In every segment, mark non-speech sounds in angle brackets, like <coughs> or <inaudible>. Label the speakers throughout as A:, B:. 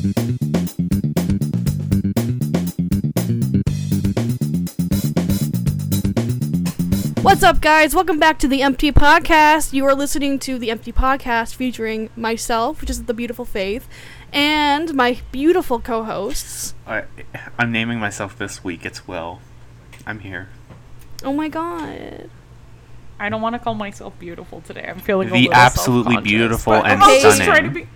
A: What's up, guys? Welcome back to the Empty Podcast. You are listening to the Empty Podcast featuring myself, which is the beautiful Faith, and my beautiful co hosts.
B: I, I'm naming myself this week. It's Will. I'm here.
A: Oh my god.
C: I don't want to call myself beautiful today. I'm feeling a
B: The
C: little
B: absolutely
C: self-conscious,
B: beautiful
C: but
B: and
C: I'm just
B: stunning.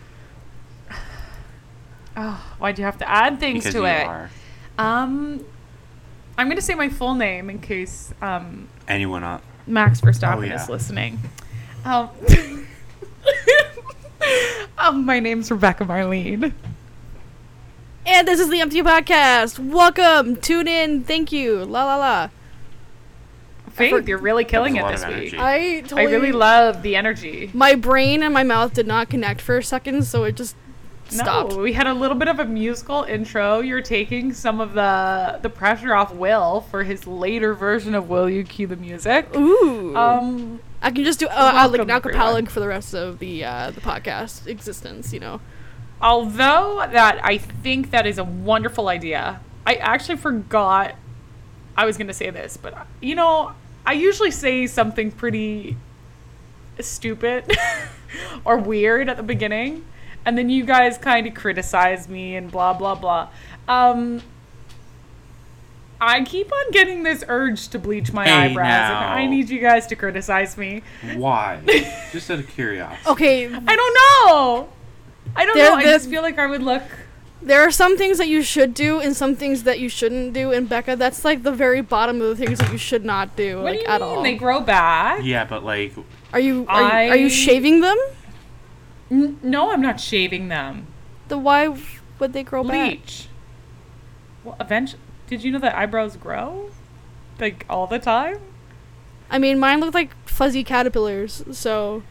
C: Trying to be. Oh, why'd you have to add things
B: Because
C: to
B: you
C: it?
B: are.
C: Um, I'm gonna say my full name in case um
B: Anyone up?
C: Max Verstappen
B: Oh, yeah.
C: is listening. Um, <laughs> um, my name's Rebecca Marlene.
A: And this is the Empty Podcast. Welcome. Tune in. Thank you. La la la.
C: Faith,
A: for-
C: you're really killing it
B: was a lot
C: this week.
A: I totally.
C: I really love the energy.
A: My brain and my mouth did not connect for a second, so it just
C: No, we had a little bit of a musical intro. You're taking some of the the pressure off Will for his later version of Will You Cue the Music.
A: Ooh.
C: Um,
A: I can just do uh, uh, like an acapella for the rest of the uh, the podcast existence. You know.
C: although that I think that is a wonderful idea. I actually forgot I was going to say this, but you know, I usually say something pretty stupid <laughs> or weird at the beginning, and then you guys kind of criticize me and blah blah blah. Um I keep on getting this urge to bleach my
B: Hey,
C: eyebrows, and
B: now.
C: I need you guys to criticize me.
B: Why? <laughs> Just out of curiosity.
A: Okay.
C: I don't know. I don't
A: There-
C: know. I just feel like I would look
A: There are some things that you should do and some things that you shouldn't do. And Becca, that's like the very bottom of the things that you should not do,
C: What
A: like
C: do you
A: at
C: mean?
A: all.
C: They grow back?
B: Yeah, but like,
A: Are you are, you are you shaving them?
C: N- no, I'm not shaving them.
A: The why would they grow back?
C: Bleach. Well, eventually, did you know that eyebrows grow, like all the time?
A: I mean, mine look like fuzzy caterpillars. So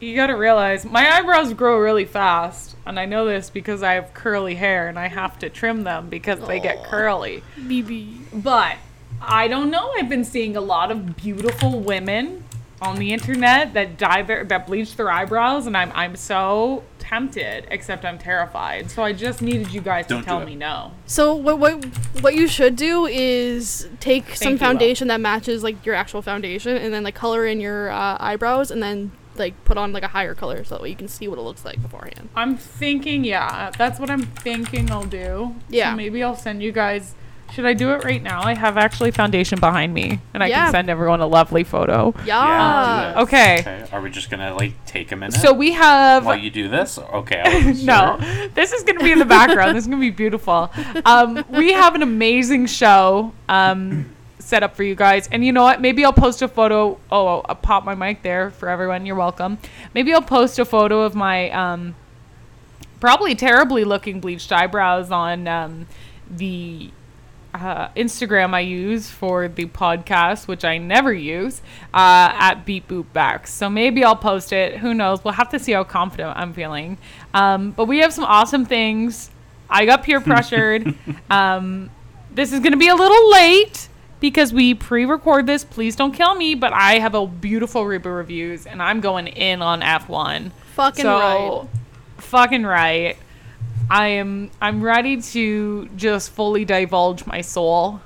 C: You gotta realize my eyebrows grow really fast, and I know this because I have curly hair and I have to trim them because they get curly.
A: BB.
C: But I don't know. I've been seeing a lot of beautiful women on the internet that dye their that bleach their eyebrows, and I'm I'm so tempted, except I'm terrified. So I just needed you guys
B: Don't
C: to tell
B: it.
C: me no.
A: So what what what you should do is take some
C: you, Will.
A: foundation that matches like your actual foundation, and then like color in your uh, eyebrows, and then like put on like a higher color so that way you can see what it looks like beforehand.
C: I'm thinking, yeah, that's what I'm thinking I'll do.
A: Yeah.
C: So maybe I'll send you guys. Should I do it right now? I have actually foundation behind me, and I
A: Yeah.
C: can send everyone a lovely photo.
A: Yeah.
B: yeah.
C: Okay.
B: Okay. Are we just gonna like take a minute?
C: So we have
B: while you do this, okay. I <laughs>
C: no, this is going to be in the background. this is going to be beautiful. Um, we have an amazing show um, set up for you guys. And you know what? Maybe I'll post a photo. Oh, I'll pop my mic there for everyone. You're welcome. Maybe I'll post a photo of my um, probably terribly looking bleached eyebrows on um, the uh, Instagram I use for the podcast, which I never use, uh, at Beepboopbex. So maybe I'll post it. Who knows? We'll have to see how confident I'm feeling. Um, but we have some awesome things. I got peer pressured. <laughs> um, this is going to be a little late because we pre-record this. Please don't kill me. But I have a beautiful Reba reviews, and I'm going in on F1.
A: Fucking
C: so,
A: right.
C: Fucking right. I am I'm ready to just fully divulge my soul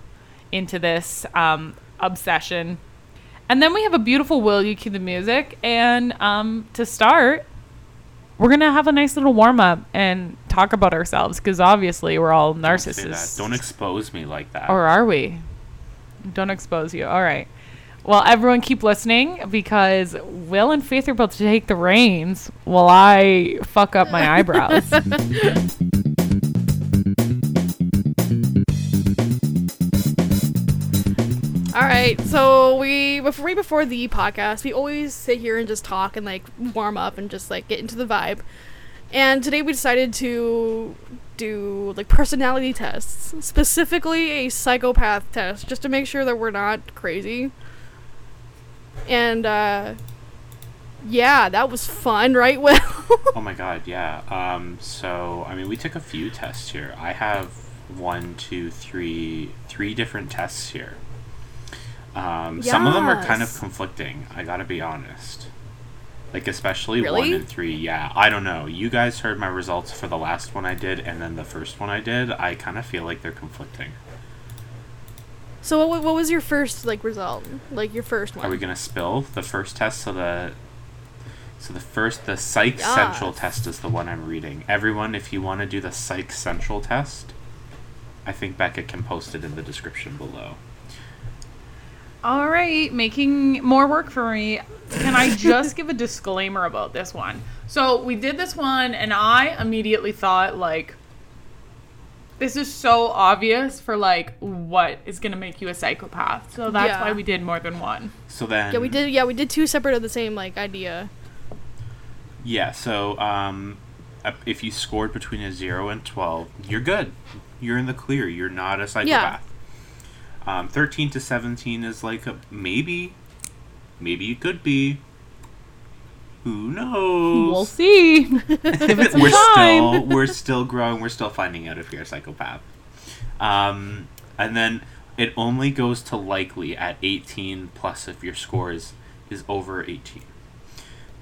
C: into this um, obsession. And then we have a beautiful Will You Cue the Music. And um, to start, we're going to have a nice little warm up and talk about ourselves because obviously we're all
B: Don't
C: narcissists.
B: Don't expose me like that.
C: Or are we? Don't expose you. All right. Well, everyone keep listening because Will and Faith are about to take the reins while I fuck up my eyebrows. <laughs>
A: All right, so we before right before the podcast, we always sit here and just talk and like warm up and just like get into the vibe. And today we decided to do like personality tests, specifically a psychopath test, just to make sure that we're not crazy. And uh yeah, that was fun, <laughs> right? Well,
B: Oh my god, yeah. Um, so I mean, we took a few tests here. I have one, two, three, three different tests here. Um, Some of them are kind of conflicting. I gotta be honest. Like especially one and three. Yeah, I don't know. You guys heard my results for the last one I did, and then the first one I did. I kind of feel like they're conflicting.
A: So what, what was your first like result? Like your first one?
B: Are we gonna spill the first test? So the so the first the Psych
A: Yeah.
B: Central test is the one I'm reading. Everyone, if you want to do the Psych Central test, I think Becca can post it in the description below.
C: All right, making more work for me. Can I just <laughs> give a disclaimer about this one? So we did this one, and I immediately thought like, this is so obvious for like what is gonna make you a psychopath. So that's
A: Yeah.
C: why we did more than one.
B: So then
A: yeah, we did. Yeah, we did two separate of the same like idea.
B: Yeah, so um, uh, if you scored between a 0 and 12, you're good. You're in the clear. You're not a psychopath. Um, 13 to 17 is like a maybe. Maybe you could be. Who knows?
C: We'll see. Give it some
B: we're
C: time.
B: still we're still growing. We're still finding out if you're a psychopath. Um, and then it only goes to likely at 18 plus if your score is, is over 18.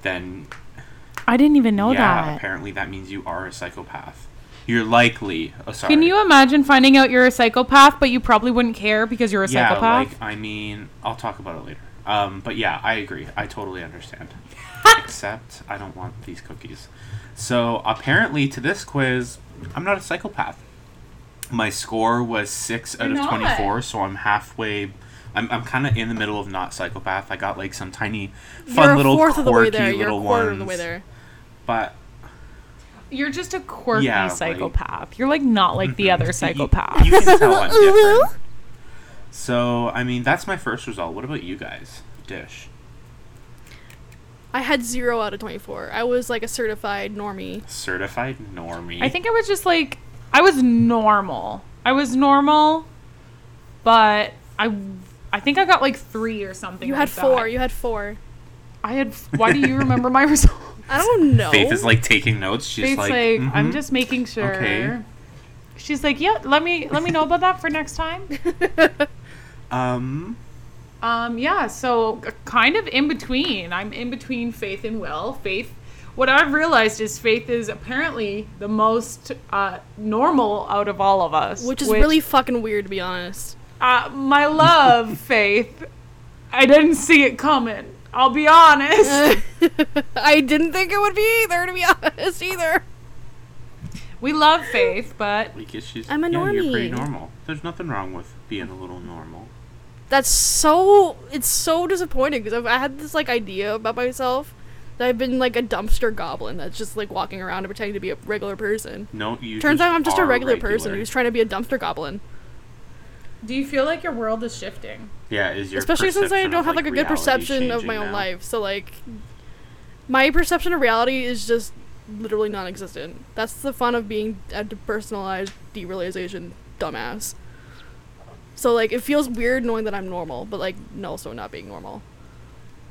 B: Then
C: I didn't even know
B: yeah,
C: that.
B: apparently that means you are a psychopath. You're likely. Oh, sorry.
C: Can you imagine finding out you're a psychopath, but you probably wouldn't care because you're a
B: yeah,
C: psychopath?
B: like I mean, I'll talk about it later. Um, but yeah, I agree. I totally understand. <laughs> Except I don't want these cookies. So apparently, to this quiz, I'm not a psychopath. My score was six out
C: You're
B: of
C: not.
B: 24, so I'm halfway. I'm, I'm kind of in the middle of not psychopath. I got like some tiny, fun
A: You're a
B: little
A: fourth of the way there. You're a
B: little ones.
A: of the way there.
B: But
C: You're just a quirky
B: Yeah, like-
C: psychopath. You're like not like the
B: Mhm.
C: other
B: You- You, can tell I'm different. <laughs> So, I mean, that's my first result. What about you guys? Dish.
A: I had zero out of twenty-four. I was like a certified normie.
B: Certified normie.
C: I think I was just like I was normal. I was normal, but I I think I got like three or something.
A: You
C: like
A: had four.
C: that.
A: You had four.
C: I had. Why do you remember my <laughs> result?
A: I don't know.
B: Faith is like taking notes. She's
C: Faith's
B: like,
C: like, I'm
B: "Mhm."
C: just making sure.
B: Okay.
C: She's like, yeah. Let me let me know about that for next time. <laughs>
B: Um,
C: Um, yeah, so kind of in between. I'm in between Faith and Will. Faith, what I've realized is Faith is apparently the most uh, normal out of all of us.
A: which is really fucking weird to be honest.
C: Uh, my love, <laughs> Faith. I didn't see it coming. I'll be honest. <laughs>
A: I didn't think it would be either, to be <laughs> honest, either.
C: we love Faith, but
B: like it's just,
A: I'm a
B: yeah, You're pretty normal. There's nothing wrong with being a little normal.
A: That's so. It's so disappointing because I had this like idea about myself that I've been like a dumpster goblin that's just like walking around and pretending to be a regular person.
B: No, you.
A: Turns out I'm just a
B: are
A: regular, person who's trying to be a dumpster goblin.
C: do you feel like your world is shifting?
B: Yeah, is your
A: Especially since I
B: perception
A: don't
B: of,
A: have like a good perception of my
B: changing
A: own life. So like, my perception of reality is just literally non-existent. That's the fun of being a depersonalized derealization dumbass. So like, it feels weird knowing that I'm normal, but like, also not being normal.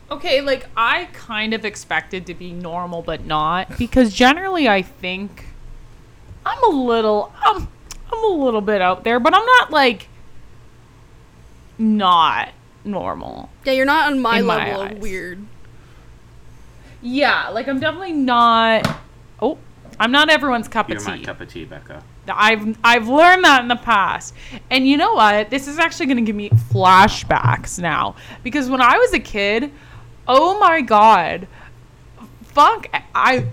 C: Okay, like I kind of expected to be normal, but not because generally I think I'm a little, I'm, I'm a little bit out there, but I'm not like not normal.
A: Yeah, you're not on my
C: In my
A: level of weird.
C: Yeah, like I'm definitely not. Oh, I'm not everyone's cup of tea.
B: You're my cup of tea, Becca.
C: I've I've learned that in the past. And you know what? This is actually going to give me flashbacks now because when I was a kid, oh my god. Fuck, I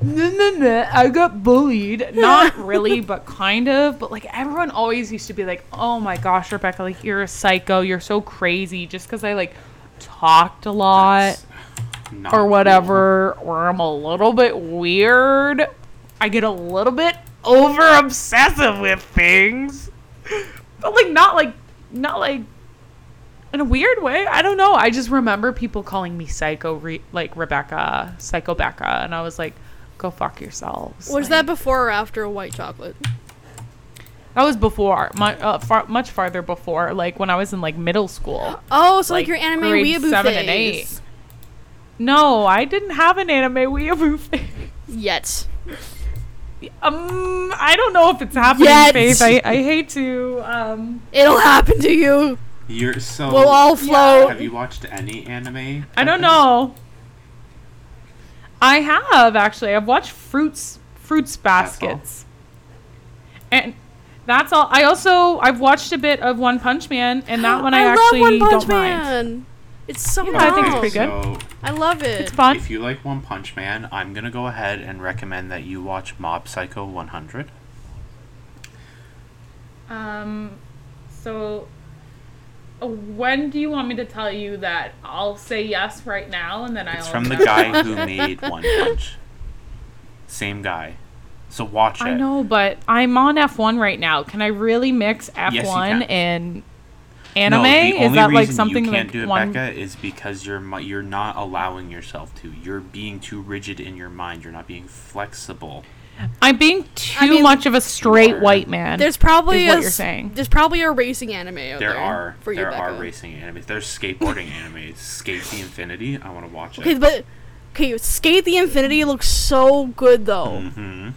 C: I got bullied. Not <laughs> really, but kind of. But like everyone always used to be like, "Oh my gosh, Rebecca, like you're a psycho. You're so crazy." Just because I like talked a lot or
B: cool.
C: whatever, or I'm a little bit weird. I get a little bit over obsessive with things. But like not like not like in a weird way. I don't know. I just remember people calling me psycho re- like Rebecca, psycho Becca, and I was like, go fuck yourselves.
A: Was
C: Like,
A: that before or after a white chocolate?
C: That was before, my, uh, far, much farther before, like when I was in like middle school.
A: Oh, so like,
C: Like,
A: your anime
C: grade
A: weeaboo
C: seven
A: phase.
C: and eight. No, I didn't have an anime weeaboo <laughs> phase.
A: Yet.
C: Um, I don't know if it's happening,
A: Yet.
C: Faith. I, I hate to. Um,
A: It'll happen to you.
B: You're so.
A: We'll all float.
B: Have you watched any anime?
C: I don't
B: Becca?
C: know. I have actually. I've watched Fruits Fruits
B: That's?
C: Baskets. And that's all. I also I've watched a bit of One Punch Man and that <gasps> one I, actually
A: love One Punch
C: don't mind.
A: Man. It's so
C: Yeah, I think it's pretty good.
B: So,
A: I love it.
C: It's fun.
B: if you like One Punch Man, I'm gonna go ahead and recommend that you watch Mob Psycho 100.
C: Um so uh, when do you want me to tell you that I'll say yes right now and then I'll
B: It's from the guy who <laughs> made One Punch. Same guy. So watch it.
C: I know, but I'm on F1 right now. Can I really mix F1
B: Yes, you can.
C: and anime?
B: No, the
C: Is
B: only
C: that like
B: reason
C: something
B: you can't
C: like
B: do it,
C: one?
B: Becca, is because you're you're not allowing yourself to. You're being too rigid in your mind. You're not being flexible.
C: I'm being too
A: I mean,
C: much of a straight white man.
A: There's probably
C: is what
A: a
C: you're saying.
A: There's probably a racing anime out
B: There
A: there.
B: are
A: for you,
B: there are
A: Becca.
B: racing animes. There's skateboarding anime. SK8 the Infinity. I want to watch it.
A: Okay,
B: it.
A: but okay, SK8 the Infinity looks so good though.
B: hmm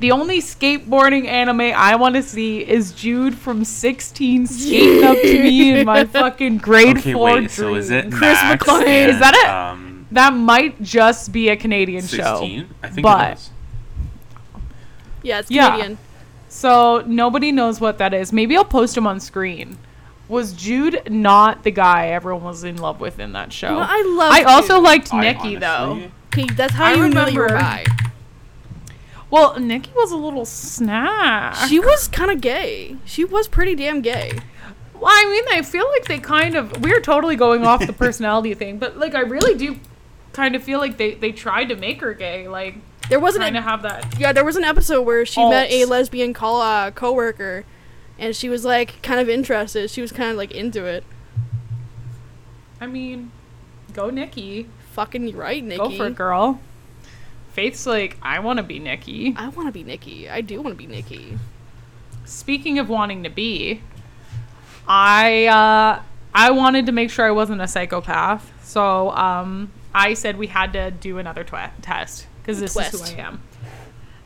C: the only skateboarding anime I want to see is Jude from 16 skating up to me in my <laughs> fucking grade
B: Okay,
C: four
B: wait. So is it.
A: Chris
B: Max
A: McClane.
B: and,
C: Is that it?
B: Um,
C: That might just be a Canadian show.
B: 16? I think
C: but-
B: it is.
A: Yeah, it's Canadian.
C: Yeah.
A: Canadian.
C: So nobody knows what that is. Maybe I'll post him on screen. Was Jude not the guy everyone was in love with in that show?
A: Well, I love.
C: I also liked
B: I
C: Nikki though.
B: honestly-
A: Okay, that's how
C: I
A: you know that you were
C: remember-
A: bi.
C: Well, Nikki was a little snack.
A: She was kind of gay. She was pretty damn gay.
C: Well, I mean, I feel like they kind of we're totally going off the <laughs> personality thing, but like I really do kind of feel like they they tried to make her gay, like
A: There wasn't.
C: trying to have that.
A: yeah, there was an episode where she met a lesbian co uh, coworker, and she was like kind of interested. She was kind of like into it.
C: I mean, go Nikki,
A: Fucking right, Nikki.
C: go for it, girl. Faith's like, I want to be Nikki.
A: I want to be Nikki. I do want to be Nikki.
C: Speaking of wanting to be, I uh, I wanted to make sure I wasn't a psychopath, so um, I said we had to do another twe- test because this is who I am.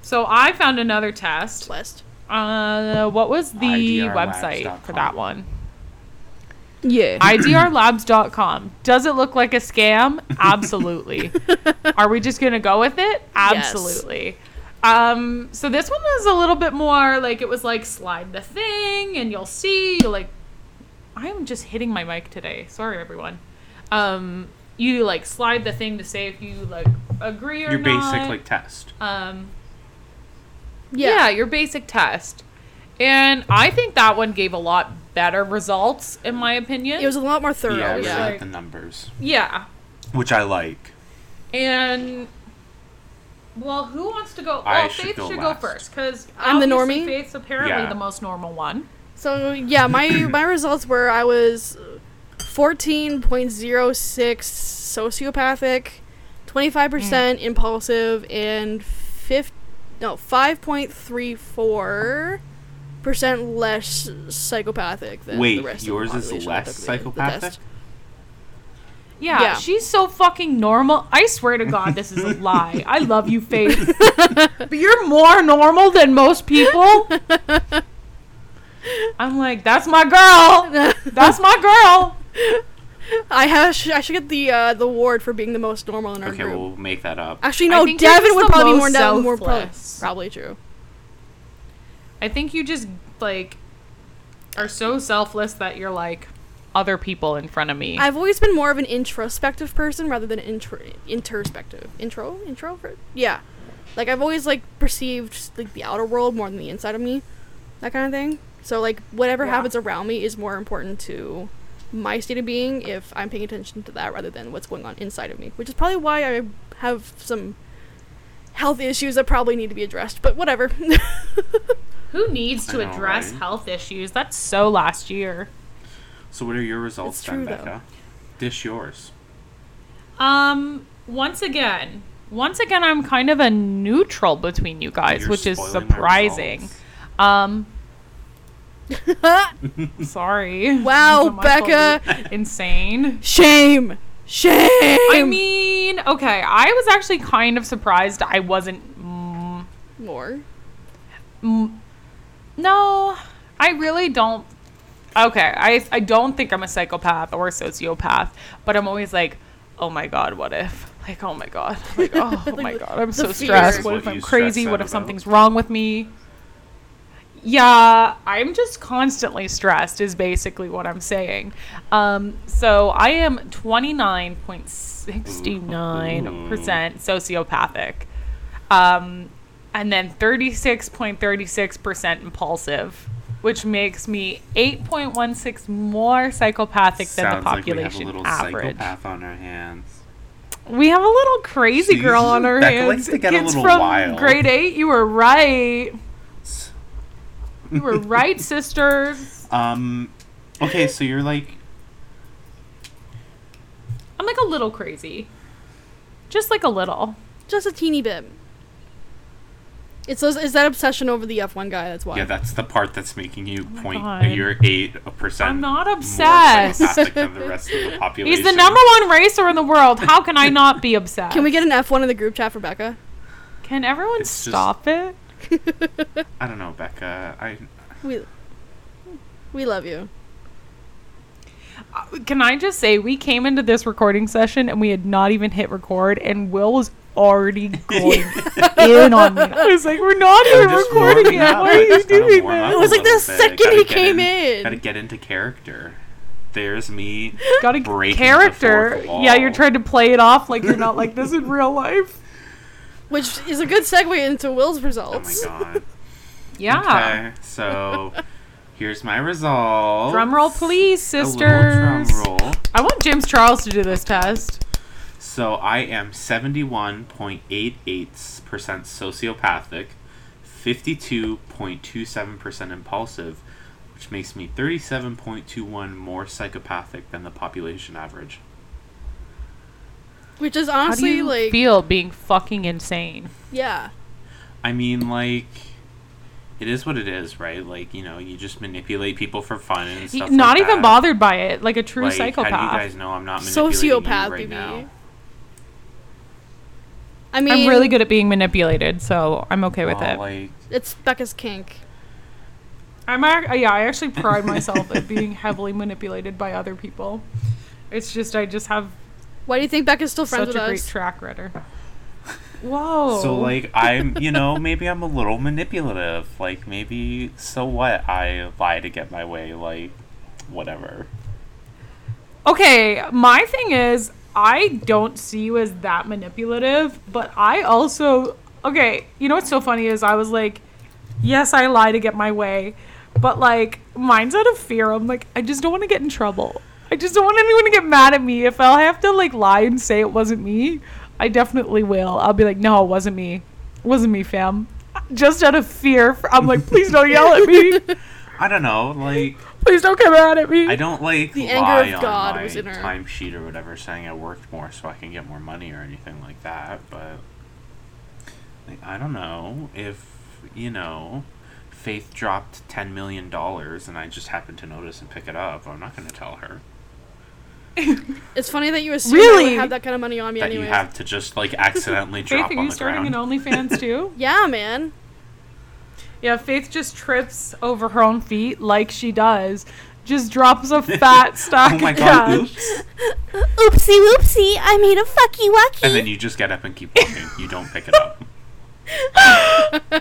C: So I found another test.
A: West.
C: Uh, what was the website for that one?
A: Yeah. <clears throat>
C: IDRlabs.com. Does it look like a scam? Absolutely. <laughs> Are we just gonna go with it? Absolutely. Um, so this one was a little bit more like it was like slide the thing and you'll see you like I am just hitting my mic today. Sorry everyone. Um, you like slide the thing to say if you like agree or
B: Your
C: not.
B: basic like test.
C: um
A: yeah.
C: yeah, your basic test. And I think that one gave a lot better results, in my opinion.
A: It was a lot more thorough.
B: yeah, I
A: Yeah.
B: really
C: like-
B: like the numbers,
C: yeah.
B: which I like.
C: And well, who wants to go?
B: I
C: Well,
B: should
C: Faith
B: go
C: should go first because
A: I'm the normie?
C: Faith's apparently
B: Yeah.
C: the most normal one.
A: So yeah, my <clears throat> my results were I was fourteen point zero six sociopathic, twenty five percent mm. impulsive, and fifth no five point three four percent less psychopathic than
B: Wait,
A: the rest
B: yours
A: of the
B: is
A: population
B: less
A: that took the- the
B: psychopathic?
C: Yeah,
A: Yeah.
C: she's so fucking normal. I swear to God, this is a lie. I love you, Faith, <laughs> but you're more normal than most people. <laughs> I'm like, that's my girl. That's my girl. <laughs>
A: I have I should get the uh, the award for being the most normal in our
B: Okay,
A: group.
B: we'll make that up.
A: Actually, no, Devin would probably be more
C: most
A: down, more probably, probably true.
C: I think you just like are so selfless that you're like other people in front of me.
A: I've always been more of an introspective person rather than intro introspective. Intro, introvert. Yeah, like I've always like perceived like the outer world more than the inside of me, that kind of thing. So like whatever
C: Yeah.
A: happens around me is more important to my state of being if I'm paying attention to that rather than what's going on inside of me. Which is probably why I have some health issues that probably need to be addressed. But whatever. <laughs>
C: Who needs to
B: know,
C: address
B: right?
C: health issues? That's so last year.
B: So what are your results
A: It's
B: then,
A: true, though.
B: Becca? Dish yours.
C: Um, once again, once again, I'm kind of a neutral between you guys,
B: You're
C: which is surprising. Um, <laughs> sorry.
A: Wow, Becca.
C: Insane.
A: Shame. Shame.
C: I mean, okay, I was actually kind of surprised I wasn't. Mm,
A: more.
C: mm, no, I really don't. Okay, I I don't think I'm a psychopath or a sociopath, but I'm always like, oh my god, what if? Like, oh my god. Like, oh
A: Like <laughs>
C: my god. I'm so
A: fear.
C: stressed. What
B: what
C: if I'm crazy? What if
B: about?
C: something's wrong with me? Yeah, I'm just constantly stressed, is basically what I'm saying. Um, so I am 29.69% sociopathic. Um, and then 36.36% impulsive, which makes me 8.16 more psychopathic than the population.
B: Sounds like we have a little
C: average.
B: psychopath on our hands.
C: We have a little crazy girl on our
B: Becca
C: hands.
B: likes to get a
C: Kids
B: little
C: from
B: wild.
C: grade eight, you were right. You were <laughs> right, sisters.
B: Um, okay, so you're like
C: I'm like a little crazy, just like a little.
A: Just a teeny bit. It's those, it's that obsession over the F1 guy. That's why.
B: yeah, that's the part that's making you
C: my
B: point.
C: God.
B: You're eight percent.
C: I'm not obsessed.
B: psychopathic than the rest of the population. <laughs>
C: He's the number one racer in the world. How can I not be obsessed?
A: Can we get an F1 in the group chat for Becca?
C: Can everyone
B: It's just-
C: stop it? <laughs>
B: I don't know, Becca. I
A: We we love you.
C: Uh, Can I just say we came into this recording session and we had not even hit record, and Will was already <laughs> going in on me. I was like, "We're not even recording
B: warming
C: yet.
B: up.
C: Why are you doing
B: warm
C: that?"
A: It was like the second
B: Gotta
A: he came
B: in-
A: in.
B: Gotta get into character. There's me.
C: Got a
B: breaking the
C: character. Yeah, you're trying to play it off like you're not like this in real life. <laughs>
A: Which is a good segue into Will's results.
B: Oh my god.
C: Yeah.
B: Okay, so here's my result.
C: Drum roll, please,
B: A
C: sisters.
B: drum roll.
C: I want James Charles to do this test.
B: So I am 71.88% sociopathic, 52.27% impulsive, which makes me 37.21 more psychopathic than the population average.
A: Which is
C: How do
A: honestly
C: you
A: like
C: feel being fucking insane?
A: yeah.
B: I mean, like, it is what it is, right? Like, you know, you just manipulate people for fun and stuff.
C: not
B: like
C: even
B: that.
C: bothered by it, like a true
B: Like,
C: psychopath.
B: How do you guys know I'm not manipulating
A: Sociopath,
B: you right
A: baby.
B: now?
A: I mean,
C: I'm really good at being manipulated, so I'm okay with
B: Well,
C: it.
B: Like,
A: It's Becca's kink.
C: I'm ac- uh, yeah, I actually pride myself at being heavily manipulated by other people. It's just I just have
A: Why do you think Becca's still friends with us?
C: such
A: with
C: a great track record. Whoa.
B: So like I'm, you know, maybe I'm a little manipulative. Like maybe so what? I lie to get my way. Like whatever.
C: Okay, my thing is I don't see you as that manipulative, but I also okay, you know what's so funny is I was like, yes, I lie to get my way, but like mine's out of fear. I'm like, I just don't want to get in trouble. I just don't want anyone to get mad at me. If I'll have to like lie and say it wasn't me, I definitely will. I'll be like, no, it wasn't me. It wasn't me, fam. Just out of fear. For, I'm like, please don't yell at me. <laughs>
B: I don't know. Like
C: Please don't come mad at me.
B: I don't like
A: The
B: lie
A: anger of
B: on
A: God
B: my
A: was in her.
B: timesheet or whatever, saying I worked more so I can get more money or anything like that. But like, I don't know if you know. Faith dropped ten million dollars, and I just happened to notice and pick it up. I'm not going to tell her <laughs>
A: It's funny that you assume I
C: Really?
A: would have that kind of money on me
B: that
A: anyway.
B: you have to just like accidentally drop
C: Faith, are
B: on
C: you
B: the
C: starting
B: ground.
C: an OnlyFans too? <laughs>
A: Yeah, man.
C: Yeah, Faith just trips over her own feet like she does. Just drops a fat <laughs> stack
B: oh my
C: of
B: god!
C: cash.
B: Oops.
D: Oopsie whoopsie, I made a fucky wucky.
B: And then you just get up and keep walking. You don't pick it up. <laughs>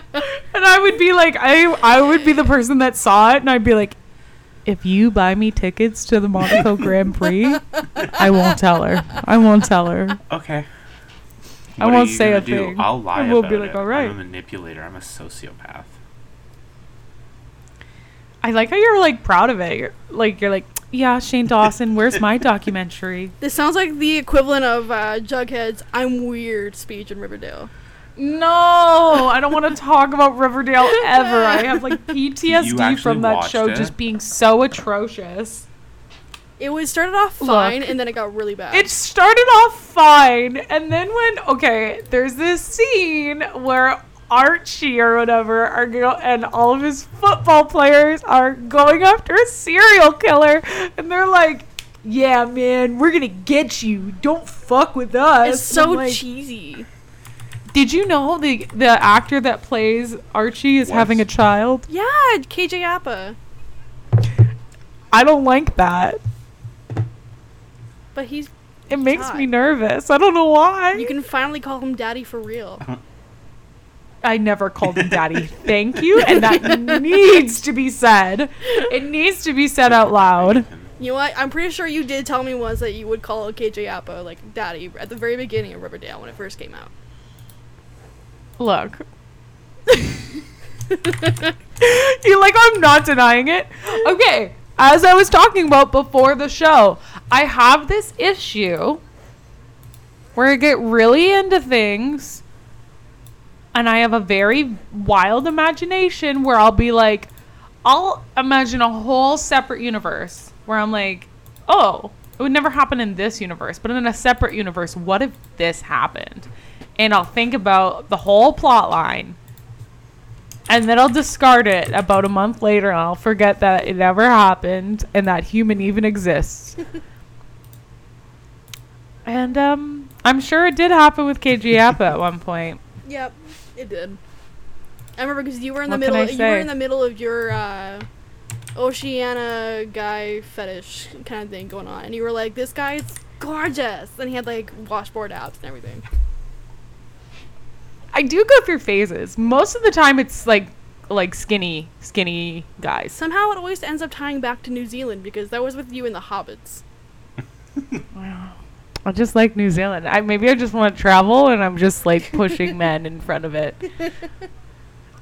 C: And I would be like, I I would be the person that saw it, and I'd be like, if you buy me tickets to the Monaco <laughs> Grand Prix, I won't tell her. I won't tell her.
B: Okay.
C: I
B: What are
C: won't say a
B: do?
C: thing.
B: I'll lie
C: I will
B: about
C: be like,
B: it.
C: "All right."
B: I'm a manipulator. I'm a sociopath.
C: I like how you're like proud of it. You're, like you're like, yeah, Shane Dawson, where's my documentary? <laughs>
A: This sounds like the equivalent of uh, Jughead's "I'm weird" speech in Riverdale.
C: No, I don't want to talk about Riverdale ever. I have like <laughs> PTSD from that show
B: it?
C: just being so atrocious.
A: It was started off
C: Look.
A: fine and then it got really bad.
C: It started off fine, and then when okay, there's this scene where Archie or whatever are go and all of his football players are going after a serial killer, and they're like, "Yeah, man, we're gonna get you. Don't fuck with us."
A: it's so
C: like,
A: cheesy.
C: Did you know the the actor that plays Archie is
B: What?
C: having a child?
A: Yeah, KJ Apa,
C: I don't like that.
A: but he's
C: It makes
A: God.
C: me nervous. I don't know why.
A: You can finally call him daddy for real. <laughs>
C: I never called him daddy. <laughs> Thank you. And that needs to be said. It needs to be said out loud.
A: You know what? I'm pretty sure you did tell me once that you would call KJ Apa like daddy at the very beginning of Riverdale when it first came out.
C: Look. <laughs> you like I'm not denying it. Okay, as I was talking about before the show, I have this issue where I get really into things and I have a very wild imagination where I'll be like I'll imagine a whole separate universe where I'm like, "Oh, it would never happen in this universe, but in a separate universe, what if this happened?" And I'll think about the whole plot line and then I'll discard it about a month later and I'll forget that it ever happened and that human even exists. <laughs> and um I'm sure it did happen with KJ Apa at one point.
A: Yep, it did. I remember because you were in the
C: What can
A: middle. You were in the middle of your uh, Oceana guy fetish kind of thing going on, and you were like, "This guy's gorgeous," and he had like washboard abs and everything.
C: I do go through phases. Most of the time it's like like skinny skinny guys.
A: Somehow it always ends up tying back to New Zealand because that was with you in the Hobbits. <laughs>
C: I just like New Zealand. I maybe I just want to travel and I'm just like pushing <laughs> men in front of it.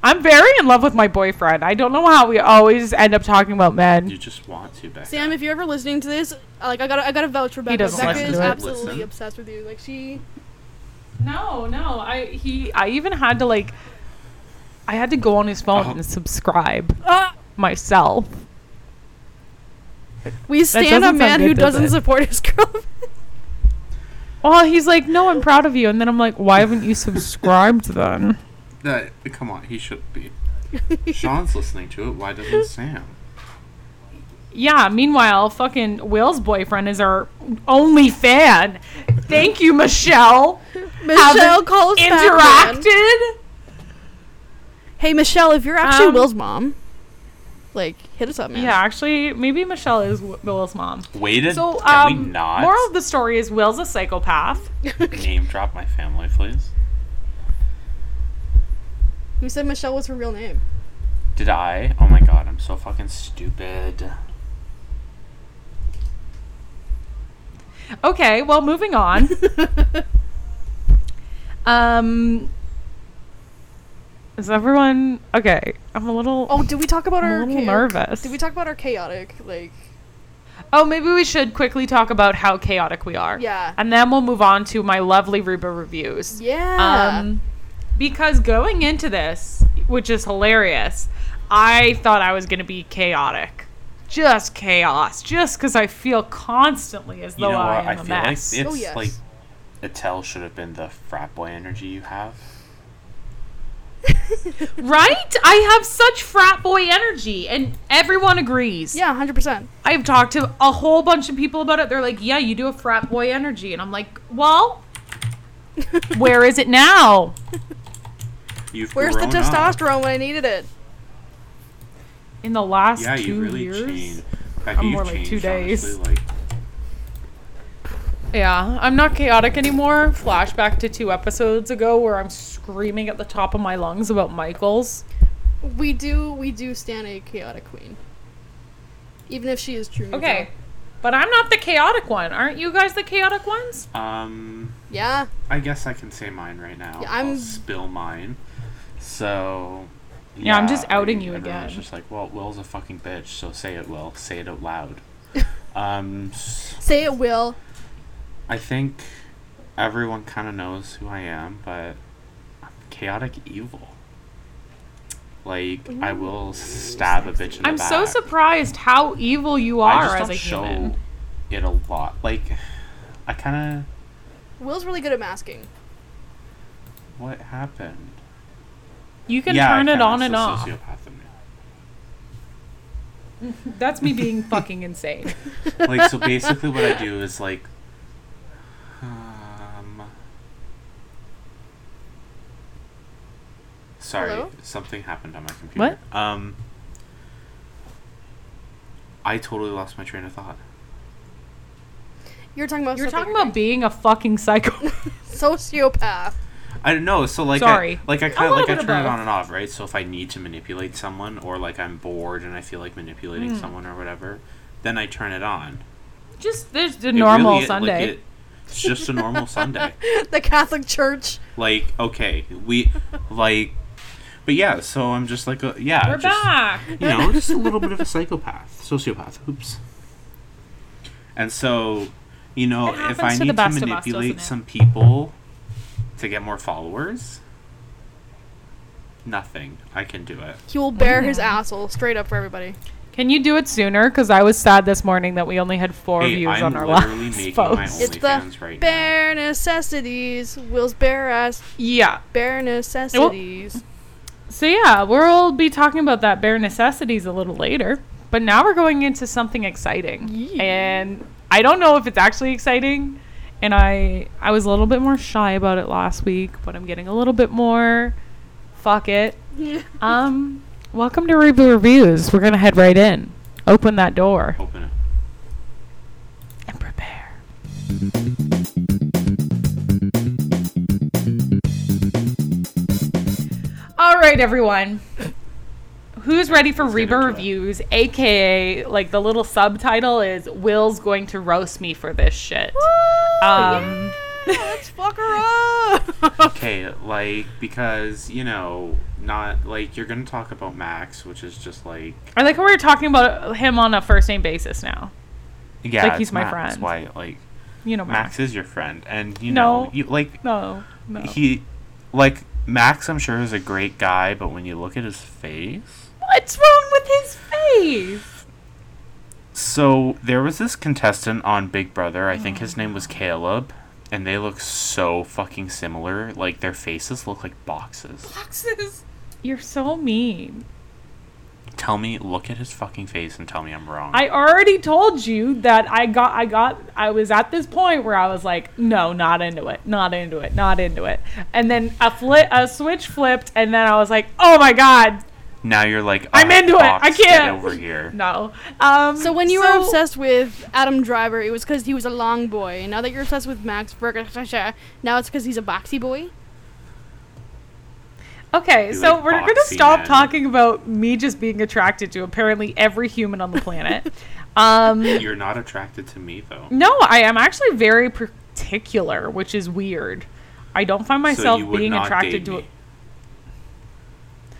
C: I'm very in love with my boyfriend. I don't know how we always end up talking about men.
B: You just want to, Becca.
A: Sam, if you're ever listening to this, uh, like I gotta, I gotta vouch for Becca.
C: doesn't
A: Becca
C: listen
A: is absolutely
B: Listen.
A: obsessed with you. Like she,
C: No, no. I he I even had to like I had to go on his phone
B: Oh.
C: and subscribe
A: uh,
C: myself.
A: we stand a
C: doesn't
A: man who
C: good, does
A: doesn't
C: it?
A: support his <laughs> girlfriend.
C: Well, he's like, "No, I'm proud of you." And then I'm like, "Why haven't you subscribed then?" <laughs>
B: Uh, come on, he should be. Sean's <laughs> listening to it. Why doesn't Sam?
C: Yeah, meanwhile, fucking Will's boyfriend is our only fan. Thank you, Michelle. <laughs>
A: Michelle
C: Haven't
A: calls back,
C: interacted.
A: Hey Michelle, if you're actually
C: Um,
A: Will's mom, like hit us up, man.
C: Yeah, actually, maybe Michelle is Will's mom.
B: Waited?
C: So,
B: Can we
C: um,
B: not
C: moral of the story is Will's a psychopath. <laughs> <laughs>
B: name drop my family, please?
A: Who said Michelle was her real name?
B: Did I? Oh my god, I'm so fucking stupid.
C: Okay, well, moving on. <laughs> um, is everyone okay? I'm a little.
A: Oh, did we talk about
C: I'm a
A: our?
C: little
A: cha-
C: nervous.
A: Did we talk about our chaotic like?
C: Oh, maybe we should quickly talk about how chaotic we are.
A: Yeah.
C: And then we'll move on to my lovely Reba reviews.
A: Yeah.
C: Um, because going into this, which is hilarious, I thought I was going to be chaotic. Just chaos. Just because I feel constantly as
B: You
C: though
B: know
C: I
B: what?
C: am
B: I
C: a
B: feel
C: mess.
B: like it's
A: Oh, yes.
B: like Attell should have been the frat boy energy you have. <laughs>
C: right? I have such frat boy energy, and everyone agrees.
A: yeah, hundred percent.
C: I've talked to a whole bunch of people about it. They're like, yeah, you do a frat boy energy. And I'm like, well, <laughs> where is it now?
B: You've
A: Where's the
B: grown up.
A: testosterone when I needed it?
C: In the last
B: Yeah,
C: two
B: you really
C: years?
B: changed. Becca,
C: I'm
B: you've
C: more like two days.
B: honestly, Like,
C: Yeah, I'm not chaotic anymore. Flashback to two episodes ago where I'm screaming at the top of my lungs about Michaels.
A: We do, we do stand a chaotic queen. Even if she is true.
C: Okay, but I'm not the chaotic one. Aren't you guys the chaotic ones?
B: um,
A: Yeah.
B: I guess I can say mine right now.
A: Yeah,
B: I'll
A: I'm-
B: spill mine. So.
C: Yeah, I'm just outing
B: I-
C: you
B: everyone was
C: again.
B: just like, well, Will's a fucking bitch, so say it, Will. Say it out loud. <laughs> um,
A: Say it will.
B: I think everyone kind of knows who I am, but I'm chaotic evil. Like, I will stab a bitch in the face.
C: I'm
B: back.
C: so surprised how evil you
B: I
C: are
B: just
C: as
B: don't
C: a
B: show
C: human.
B: it a lot. Like, I kind of.
A: Will's really good at masking.
B: What happened?
C: You can
B: yeah, I
C: turn it on and off.
B: Sociopath in me.
C: That's me being <laughs> fucking insane.
B: like so basically what I do is like um Sorry,
A: Hello?
B: something happened on my computer. What? Um I totally lost my train of thought.
A: You're talking about
C: You're talking about being a fucking psycho. <laughs> <laughs>
A: sociopath.
B: I don't know. So like,
C: Sorry.
B: I, like I
C: A
B: kind of like I turn it on and off, right? So if I need to manipulate someone, or like I'm bored and I feel like manipulating
C: Hmm.
B: someone or whatever, then I turn it on.
C: just there's the
B: It
C: normal
B: really- like,
C: Sunday.
B: it- it's just a normal Sunday. <laughs>
A: The Catholic Church.
B: Like okay, we like, but yeah. So I'm just like a yeah.
C: We're
B: just,
C: back.
B: You know, just a little bit of a psychopath, sociopath. Oops. And so, you know, if I
C: to
B: need to
C: best of us,
B: manipulate some people to get more followers, nothing. I can do it.
A: He will bare
C: Mm-hmm.
A: his asshole straight up for everybody.
C: Can you do it sooner? Because I was sad this morning that we only had four
B: Hey,
C: views
B: I'm
C: on our last
B: making
C: post.
A: It's the
B: OnlyFans right now.
A: bare necessities. Will's bare ass.
C: Yeah.
A: Bare necessities.
C: So yeah, we'll be talking about that bare necessities a little later. But now we're going into something exciting.
A: Yeah.
C: And I don't know if it's actually exciting. And I I was a little bit more shy about it last week, but I'm getting a little bit more fuck it. <laughs> Um welcome to Reba Reviews. We're gonna head right in. Open that door
B: Open it.
C: and prepare. All right, everyone. Who's ready for
B: Let's
C: Reba
B: into it.
C: reviews? AKA, like the little subtitle is "Will's going to roast me for this shit." Um,
A: Let's fuck her up. <laughs>
B: Okay, like because you know, not like you're gonna talk about Max, which is just like
C: I like how we're talking about him on a first name basis now.
B: yeah,
C: Like he's my
B: Max.
C: friend.
B: Why like
C: You know,
B: Max
C: Max.
B: is your friend, and you
C: No.
B: know, you like
C: No, no.
B: he like Max. I'm sure is a great guy, but when you look at his face,
C: What's wrong with his face?
B: so there was this contestant on Big Brother. I think
C: Oh,
B: his name was Caleb. And they look so fucking similar. Like their faces look like boxes.
C: Boxes. You're so mean.
B: Tell me, look at his fucking face and tell me I'm wrong.
C: I already told you that I got I got I was at this point where I was like, no, not into it, not into it, not into it. And then a flip a switch flipped and then I was like, oh my god,
B: now you're like,
C: I'm
B: "Ah,
C: into it. I
B: Fox, get
C: can't."
B: over here. <laughs>
C: no. Um
A: So when you
C: so-
A: were obsessed with Adam Driver, it was because he was a long boy. Now that you're obsessed with Max Verstappen, now it's because he's a boxy boy.
C: Okay, so
B: like
C: we're gonna stop
B: men.
C: talking about me just being attracted to apparently every human on the planet. <laughs> um
B: You're not attracted to me though.
C: No, I am actually very particular, which is weird. I don't find myself
B: so
C: being attracted to
B: me.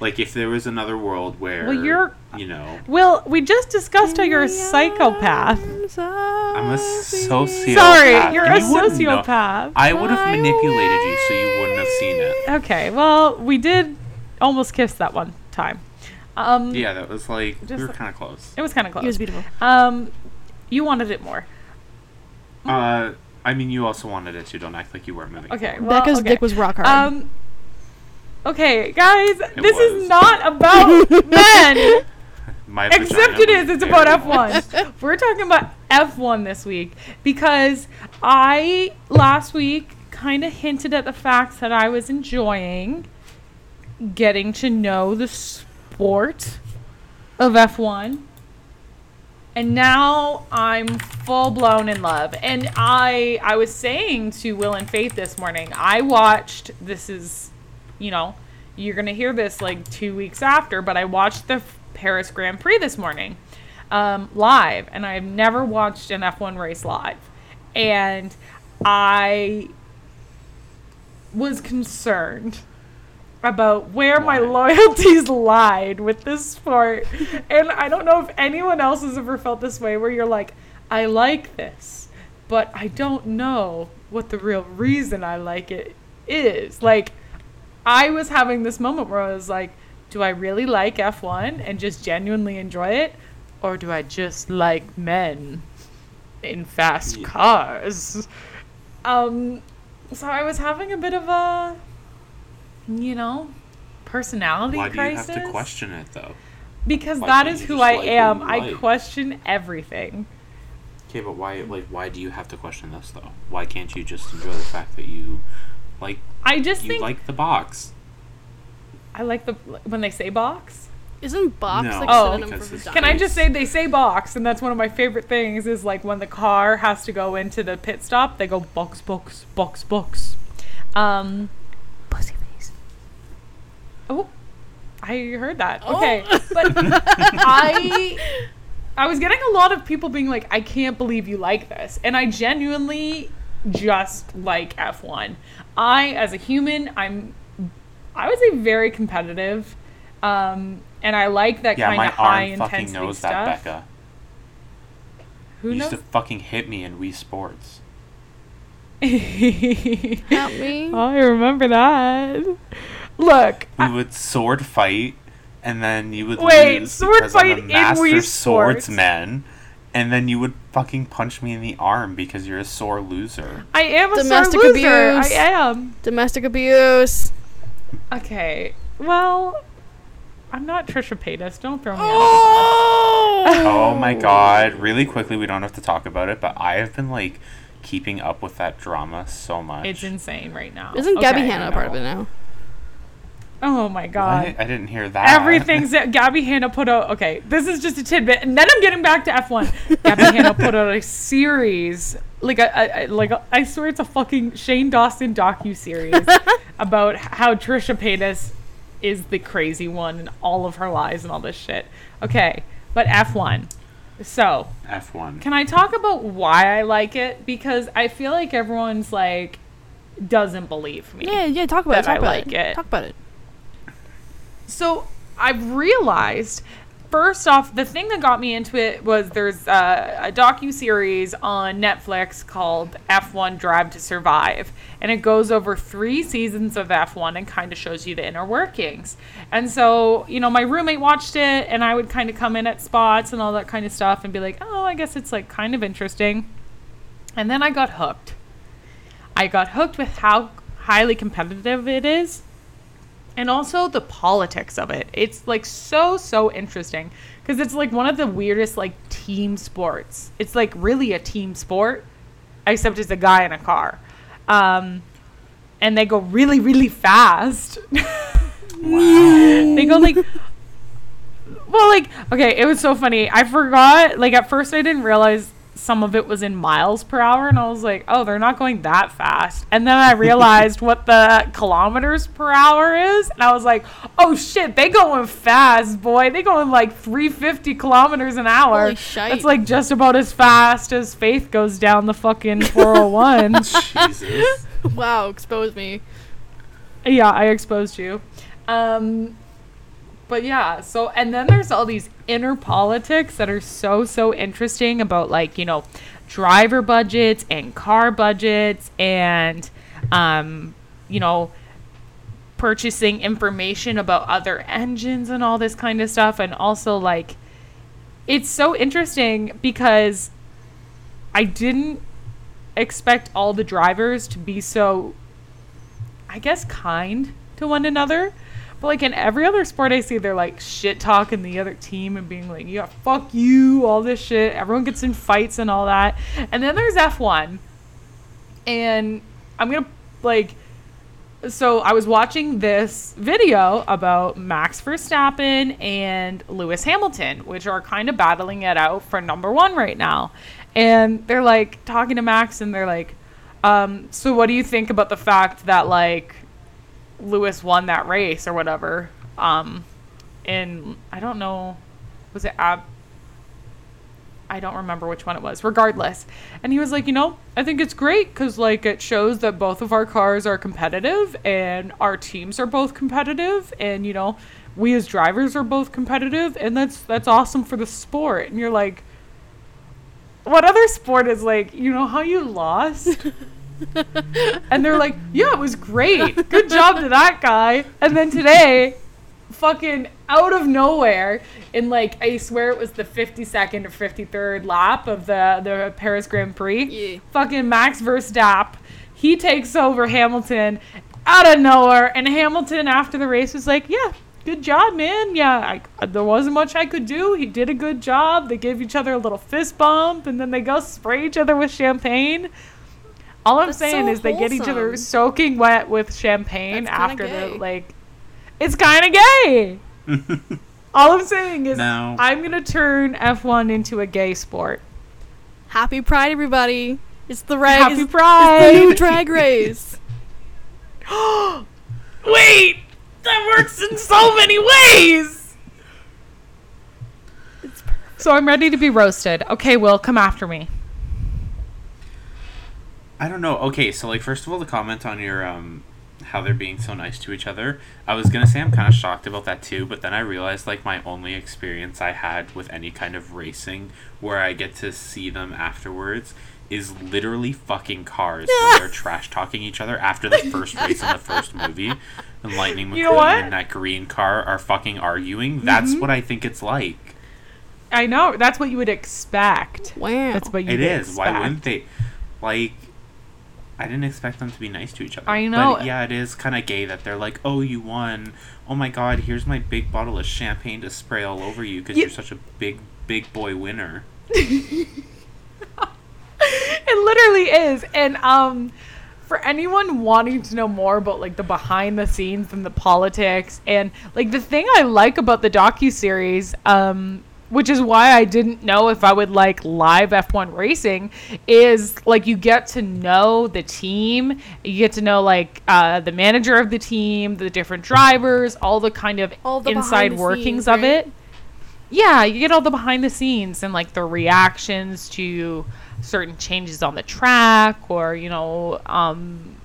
B: Like if there was another world where
C: Well, you're-
B: you know,
C: Well, we just discussed how you're a psychopath.
B: I'm a sociopath.
C: Sorry, you're a
B: You wouldn't know.
C: sociopath.
B: I would have manipulated you so you wouldn't have seen it.
C: Okay, well, we did almost kiss that one time. Um,
B: Yeah, that was like we were kind of close.
C: It was kind of
A: close. It
C: was
A: beautiful.
C: Um, you wanted it more.
B: Uh, I mean, you also wanted it too. Don't act like you weren't moving.
C: Okay,
B: forward.
C: well,
A: Becca's
C: okay.
A: dick was rock hard.
C: Um, okay, guys, this
B: was.
C: is not about <laughs> men. <laughs>
B: My
C: Except it is. It's about. F1. <laughs> We're talking about F1 this week because I last week kind of hinted at the fact that I was enjoying getting to know the sport of F1. And now I'm full blown in love. And I I was saying to Will and Faith this morning, I watched this is you know, you're going to hear this like 2 weeks after, but I watched the Paris Grand Prix this morning um, live and I've never watched an F1 race live. And I was concerned about where my loyalties <laughs> lied with this sport. and I don't know if anyone else has ever felt this way where you're like, I like this, but I don't know what the real reason I like it is. Like, I was having this moment where I was like, do I really like F1 and just genuinely enjoy it? Or do I just like men in fast
B: Yeah.
C: cars? Um, so I was having a bit of a, you know, personality
B: Why do you have to question it though?
C: Because
B: Why
C: that is who I
B: like
C: am.
B: you
C: I question everything.
B: Okay, but why? Like, why do you have to question this though? Why can't you just enjoy the fact that you like
C: I just
B: you
C: think
B: like the box?
C: I like the when they say box.
A: Isn't box
B: No,
A: like
C: Oh.
A: synonym
B: because
A: for vagina?
C: Can I just say they say box, and that's one of my favorite things. Is like when the car has to go into the pit stop, they go box, box, box, box. Um,
D: Pussy face.
C: oh, I heard that.
A: Oh.
C: Okay, but <laughs> I, I was getting a lot of people being like, "I can't believe you like this," and I genuinely just like F1. I, as a human, I'm, I would say very competitive. Um, and I like that
B: Yeah,
C: kind
B: my
C: of high intensity stuff.
B: Yeah, my arm fucking knows
C: stuff.
B: that, Becca.
C: Who
B: You used
C: knows?
B: to fucking hit me in Wii Sports. <laughs>
A: Help me.
C: Oh, I remember that. Look,
B: We would sword fight, and then you would
C: Wait,
B: lose
C: sword
B: because I'm
C: fight
B: a
C: in
B: master
C: Wii Sports?
B: swordsman, and then you would fucking punch me in the arm because you're a sore loser.
C: I am a
A: Domestic
C: sore loser.
A: abuse.
C: I am.
A: Domestic abuse.
C: Okay. Well, I'm not Trisha Paytas. Don't throw me
A: Oh!
B: Oh my god! Really quickly, we don't have to talk about it, but I have been like keeping up with that drama so much.
C: It's insane right now.
A: Isn't Gabby
C: Okay.
A: Hanna a part of it now?
C: Oh my
B: What?
C: god.
B: I didn't hear that.
C: Everything's that <laughs> Gabby Hanna put out. Okay, this is just a tidbit, and then I'm getting back to F1. Gabby Hanna <laughs> put out a series, like a, a, a- like a, I swear it's a fucking Shane Dawson docu series <laughs> about how Trisha Paytas is the crazy one and all of her lies and all this shit. Okay, but F1. So
B: F1.
C: can I talk about why I like it? Because I feel like everyone's like doesn't believe me.
A: Yeah, yeah. Talk about it.
C: That
A: Talk
C: I
A: about
C: like
A: it.
C: it.
A: Talk about it.
C: So I've realized, first off, the thing that got me into it was there's uh, a, a docu series on Netflix called F1 Drive to Survive, and it goes over three seasons of F1 and kind of shows you the inner workings. And so, you know, my roommate watched it, and I would kind of come in at spots and all that kind of stuff, and be like, oh, I guess it's like kind of interesting. And then I got hooked. I got hooked with how highly competitive it is and also the politics of it. It's like so so interesting because it's like one of the weirdest like team sports. It's like really a team sport, except it's a guy in a car, um, and they go really really fast. <laughs> they go like. Well, like, okay, it was so funny. I forgot, like, at first I didn't realize some of it was in miles per hour, and I was like, oh, they're not going that fast. And then I realized what the kilometers per hour is, and I was like, oh shit, they going fast, boy. They going like 350 kilometers an hour.
A: Holy shite.
C: That's like just about as fast as Faith goes down the fucking <laughs> 401. <laughs>
B: Jesus.
A: Wow, expose me.
C: Yeah, I exposed you. Um, but yeah, so and then there's all these inner politics that are so so interesting about like you know driver budgets and car budgets and um, you know purchasing information about other engines and all this kind of stuff and also like it's so interesting because I didn't expect all the drivers to be so I guess kind to one another. But like in every other sport I see, they're like shit talking the other team and being like, yeah, fuck you, all this shit. Everyone gets in fights and all that. And then there's F1. And I'm gonna like so I was watching this video about Max Verstappen and Lewis Hamilton, which are kind of battling it out for number one right now. And they're like talking to Max and they're like, um, so what do you think about the fact that like Lewis won that race or whatever? Um, in I don't know, was it Ab? I don't remember which one it was. Regardless, and he was like, you know, I think it's great because like it shows that both of our cars are competitive and our teams are both competitive, and you know, we as drivers are both competitive, and that's that's awesome for the sport. And you're like, what other sport is like, you know, how you lost? <laughs> and they're like, yeah, it was great. Good job to that guy. And then today, fucking out of nowhere, in like, I swear it was the 52nd or 53rd lap of the, the Paris Grand Prix,
A: Yeah.
C: fucking Max Verstappen, he takes over Hamilton out of nowhere. And Hamilton, after the race, was like, yeah. Good job, man. Yeah, I, there wasn't much I could do. He did a good job. They gave each other a little fist bump, and then they go spray each other with champagne. All I'm
A: That's
C: saying
A: so
C: is they get each other soaking wet with champagne
A: That's
C: after the like. It's kind of gay. <laughs> All I'm saying is
B: No.
C: I'm gonna turn F1 into a gay sport.
A: Happy Pride, everybody! It's the race.
C: Happy
A: It's the new drag race. <laughs>
C: Wait, that works in so many ways. So I'm ready to be roasted. Okay, Will, come after me.
B: I don't know. Okay, so like first of all, the comment on your um how they're being so nice to each other. I was gonna say I'm kind of shocked about that too, but then I realized like my only experience I had with any kind of racing where I get to see them afterwards is literally fucking cars when they're <laughs> trash talking each other after the first race in the first movie. And Lightning McQueen
C: You know
B: and that green car are fucking arguing. That's what I think it's like.
C: I know that's what you would expect.
A: Wow.
C: That's what you
B: It
C: would
B: is. Why wouldn't they? Like, I didn't expect them to be nice to each other.
C: I know.
B: But yeah, it is kind of gay that they're like, "Oh, you won! Oh my God, here's my big bottle of champagne to spray all over you because
C: Ye-
B: you're such a big, big boy winner." <laughs>
C: it literally is and um for anyone wanting to know more about like the behind the scenes and the politics and like the thing i like about the docu-series um which is why i didn't know if i would like live f1 racing is like you get to know the team you get to know like uh, the manager of the team the different drivers all the kind of
A: All the
C: inside workings
A: scenes,
C: of
A: right?
C: it yeah, you get all the behind the scenes and like the reactions to certain changes on the track or, you know, um,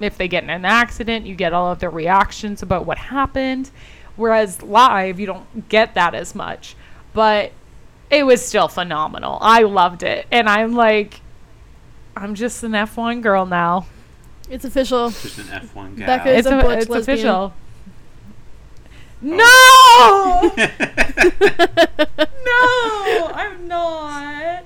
C: if they get in an accident, you get all of their reactions about what happened. Whereas live, you don't get that as much. But it was still phenomenal. I loved it. And I'm like, I'm just an F1 girl now.
A: It's official.
B: Just an F1 gal.
A: Becca is
C: It's,
A: a
C: a,
A: butch
C: it's
A: lesbian.
C: official.
B: Oh.
C: No! <laughs> no, I'm not.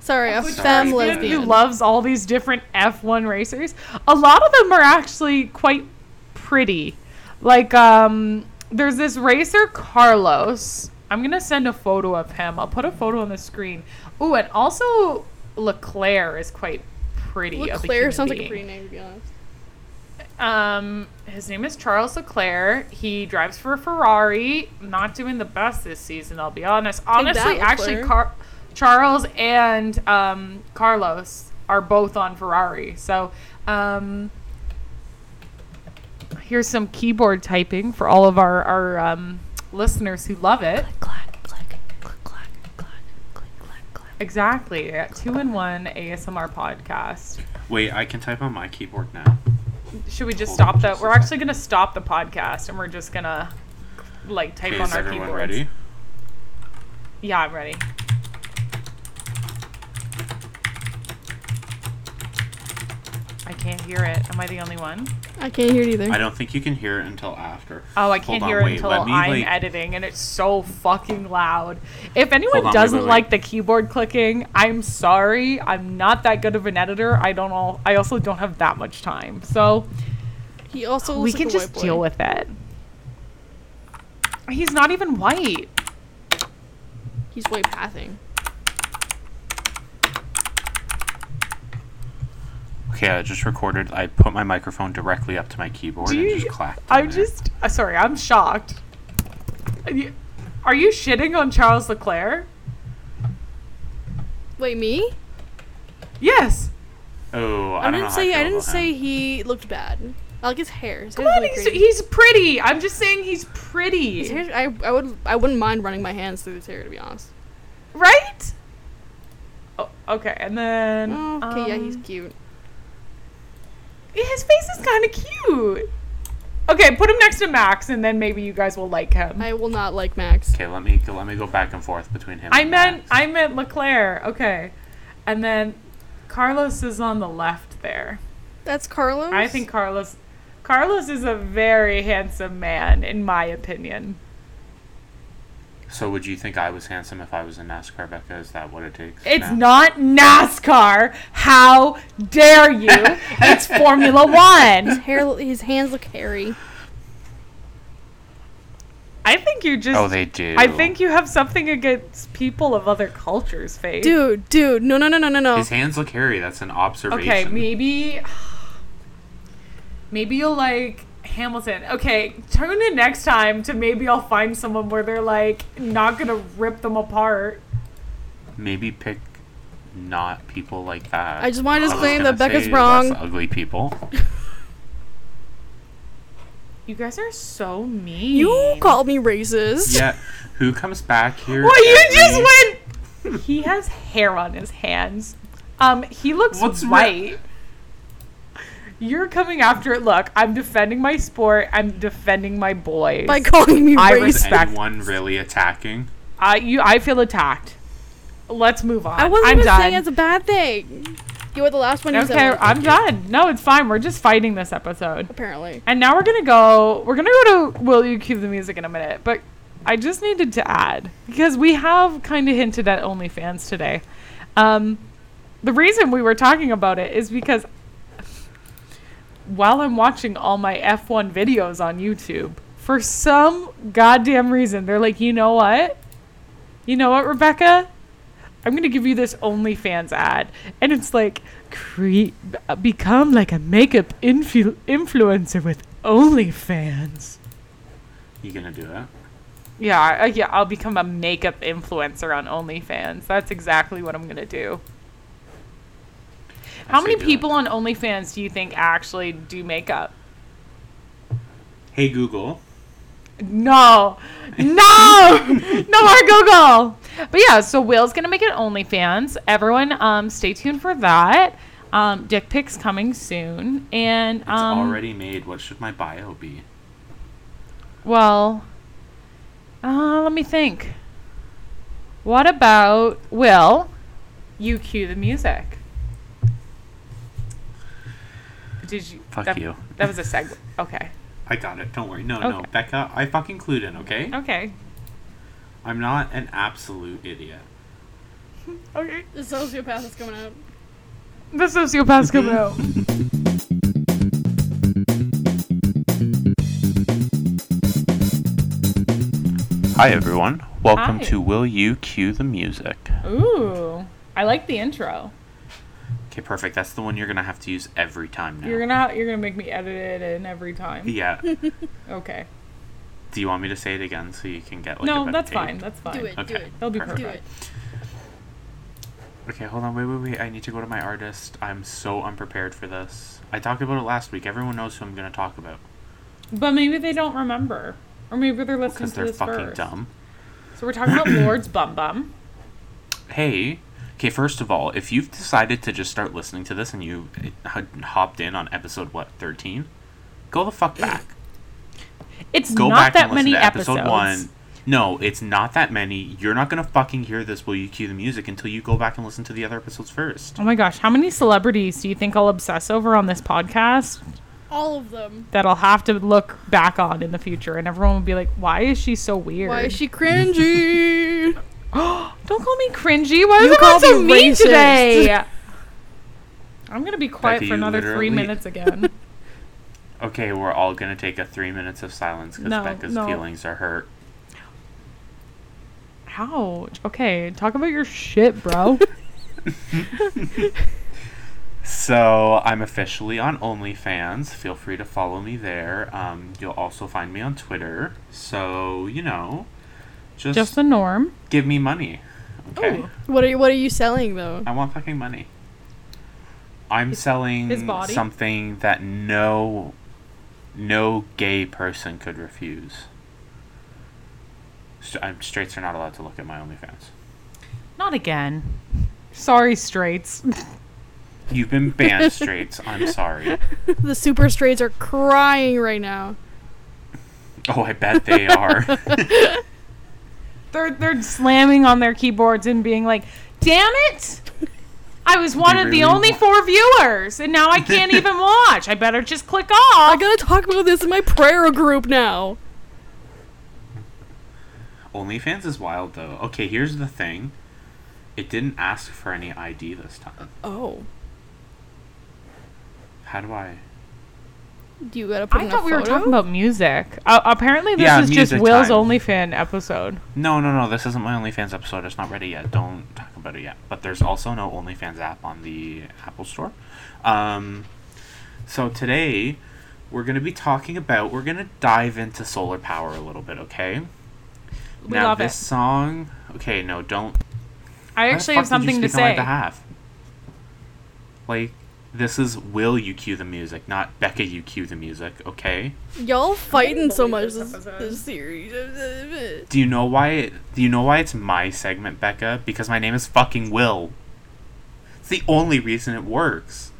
A: Sorry, a
C: Butch
A: femme
B: sorry.
C: lesbian
A: lesbian.
C: who loves all these different F1 racers. A lot of them are actually quite pretty. Like, um, there's this racer, Carlos. I'm going to send a photo of him. I'll put a photo on the screen. Ooh, and also Leclerc is quite pretty. of a
A: Leclerc
C: human
A: sounds like a pretty name, to be honest.
C: Um, his name is Charles Leclerc. He drives for Ferrari. Not doing the best this season, I'll be honest. Honestly, actually, Car- Charles and um, Carlos are both on Ferrari. So, um, here's some keyboard typing for all of our our um, listeners who love it.
D: Clack, clack, clack, clack, clack, clack, clack, clack.
C: Exactly, two in one ASMR podcast.
B: Wait, I can type on my keyboard now.
C: Should we just
B: Hold on
C: stop that?
B: just a
C: We're
B: sec.
C: actually gonna stop the podcast and we're just gonna like type
B: Okay,
C: on
B: is
C: our
B: everyone
C: keyboards.
B: ready?
C: Yeah, I'm ready. I can't hear it. Am I the only one?
A: I can't hear it either.
B: I don't think you can hear it until after.
C: Oh, I can't
B: on,
C: hear it
B: wait,
C: until
B: me,
C: I'm
B: like-
C: editing, and it's so fucking loud. If anyone
B: on,
C: doesn't
B: wait, wait.
C: like the keyboard clicking, I'm sorry. I'm not that good of an editor. I don't know. I also don't have that much time, so
A: He also
C: we
A: looks
C: can
A: like a
C: just
A: white boy.
C: deal with it. He's not even white.
A: He's white pathing.
B: Okay, I just recorded. I put my microphone directly up to my keyboard
C: Do
B: and
C: you-
B: just clacked.
C: I'm
B: there.
C: just uh, sorry. I'm shocked. Are you, are you shitting on Charles Leclerc?
A: Wait, me?
C: Yes.
B: Oh, I,
A: I, didn't say.
B: feel
A: I didn't say
B: him.
A: he looked bad. I like his hair. His
C: Come on, he's,
A: pretty.
C: he's pretty. I'm just saying he's pretty.
A: His hair, I, I would I wouldn't mind running my hands through his hair to be honest.
C: right? Oh, okay, and then
A: Oh, okay, yeah, he's
C: um,
A: cute.
C: His face is kind of cute. Okay, put him next to Max, and then maybe you guys will like him. I,
A: I will not like Max.
B: Okay, let me go, let me go back and forth between him. and
C: meant
B: Max.
C: I meant Leclerc. Okay, and then Carlos is on the left there.
A: That's Carlos.
C: I think Carlos Carlos is a very handsome man in my opinion.
B: So, would you think I was handsome if I was in NASCAR, Becca? Is that what it takes?
C: It's
B: now?
C: not NASCAR. How dare you? <laughs> it's Formula 1.
A: His, hair. His hands look hairy.
C: I think you just
B: Oh, they do.
C: I think you have something against people of other cultures, Faith.
A: Dude, dude, no, no, no, no, no, no.
B: his hands look hairy. That's an observation.
C: Okay, maybe maybe you'll like Hamilton. Okay, tune in next time to maybe I'll find someone where they're like not gonna rip them apart.
B: Maybe pick not people like that.
A: I just wanted to
B: was
A: explain that Becca's wrong.
B: ugly people. <laughs>
C: You guys are so mean.
A: You called me racist.
B: yeah. Who comes back here?
C: Well, you just went. he has hair on his hands. Um, he looks
B: What's
C: white. You're coming after it. Look, I'm defending my sport. I'm defending my boys.
A: By calling me
C: I
A: racist.
B: Is
C: respect-
B: anyone really attacking?
C: I you, I feel attacked. Let's move on.
A: I wasn't
C: I'm
A: even
C: done.
A: saying it's a bad thing. You were the last one you said.
C: okay. I'm done. No, it's fine. We're just fighting this episode.
A: Apparently.
C: And now we're gonna go. We're gonna go to Will You Cue the Music in a minute, but I just needed to add because we have kind of hinted at OnlyFans today. Um, the reason we were talking about it is because while I'm watching all my F1 videos on YouTube, for some goddamn reason, they're like, you know what? You know what, Rebecca? I'm gonna give you this OnlyFans ad, and it's like, cre- become like a makeup influ- influencer with OnlyFans.
B: You gonna do that?
C: Yeah, yeah, I'll become a makeup influencer on OnlyFans. That's exactly what I'm gonna do. How many people on OnlyFans do you think actually do makeup?
B: Hey Google.
C: No, no, <laughs> no more Google. But yeah, so Will's gonna make it OnlyFans. Everyone, um, stay tuned for that. Um, dick pics coming soon, and
B: It's
C: um,
B: already made. What should my bio be?
C: well, uh, let me think. What about Will? You cue the music. Did you?
B: Fuck
C: that,
B: you.
C: That was a segue. Okay.
B: I got it. Don't worry. No, no, Becca. I fucking clued in. Okay.
C: Okay.
B: I'm not an absolute idiot. <laughs>
C: Okay.
A: The sociopath is coming out.
C: The sociopath's coming <laughs> out.
B: Hi everyone. Welcome
C: Hi.
B: to Will You Cue the Music?
C: Ooh, I like the intro.
B: Okay, perfect. That's the one you're gonna have to use every time now.
C: You're gonna you're gonna make me edit it in every time.
B: Yeah. <laughs>
C: Okay.
B: Do you want me to say it again so you can get like
C: no,
B: better
C: that's
B: tape?
C: fine. That's fine.
A: Do it.
B: Okay.
A: Do it.
C: That'll be
B: Perfect.
A: Do
C: perfect.
A: it.
B: Okay, hold on. Wait, wait, wait. I need to go to my artist. I'm so unprepared for this. I talked about it last week. Everyone knows who I'm gonna talk about
C: But maybe they don't remember, or maybe they're listening to this.
B: because
C: to
B: they're
C: this
B: fucking
C: first.
B: dumb.
C: So we're talking about <coughs> Lorde's Bum Bum.
B: Hey. Okay, first of all, if you've decided to just start listening to this and you h- hopped in on episode what 13, go the fuck eh. back.
C: It's
B: Go
C: not
B: back
C: that
B: and
C: many
B: to episode
C: episodes.
B: one. No, it's not that many. You're not gonna fucking hear this. while you cue the music until you go back and listen to the other episodes first?
C: Oh my gosh, how many celebrities do you think I'll obsess over on this podcast
A: All of them.
C: that I'll have to look back on in the future, and everyone will be like, "Why is she so weird?
A: Why is she cringy? <gasps> <gasps> <gasps>
C: Don't call me cringy. Why are
A: You
C: is everyone so
A: me
C: mean
A: racist.
C: today? <laughs> I'm gonna be quiet
B: Becky,
C: for
B: you
C: another three minutes again. <laughs>
B: Okay, we're all gonna take a three minutes of silence because
C: No,
B: Becca's
C: no.
B: feelings are hurt.
C: Ouch. Okay, talk about your shit, bro. <laughs>
B: So I'm officially on OnlyFans. Feel free to follow me there. Um, you'll also find me on Twitter. So you know, just,
C: Just the norm.
B: give me money. Okay,
C: Ooh.
A: What are you, What are you selling though?
B: I want fucking money. I'm selling
C: his body?
B: something that no, no gay person could refuse. St- I'm, straights are not allowed to look at my OnlyFans.
C: Not again. Sorry, straights.
B: You've been banned, <laughs> straights. I'm sorry. <laughs>
A: the super straights are crying right now.
B: Oh, I bet they are. <laughs>
C: They're they're slamming on their keyboards and being like, "Damn it! I was one of the only four viewers, and now I can't even <laughs> watch. I better just click off."
A: I gotta talk about this in my prayer group now.
B: OnlyFans is wild though. Okay, here's the thing. It didn't ask for any ID this time.
A: Oh,
B: How do I?
A: Do you gotta put
C: I
A: in
C: thought
A: a
C: we were
A: photo?
C: talking about music. Uh, apparently, this
B: Yeah,
C: is just
B: music
C: Will's
B: time.
C: OnlyFan episode.
B: No, no, no. This isn't my OnlyFans episode. It's not ready yet. Don't talk about it yet. But there's also no OnlyFans app on the Apple Store. Um, so today we're going to be talking about, we're going to dive into solar power a little bit, okay?
C: We
B: now,
C: love
B: this
C: it.
B: song, okay, no, don't.
C: I
B: why the
C: actually
B: fuck
C: have
B: did you
C: something to
B: speak on my
C: say.
B: behalf? Like, this is will you cue the music, not Becca you cue the music, okay?
A: Y'all fighting so much
C: this
A: this, series.
B: Do you know why? It, do you know why it's my segment, Becca? Because my name is fucking Will. It's the only reason it works.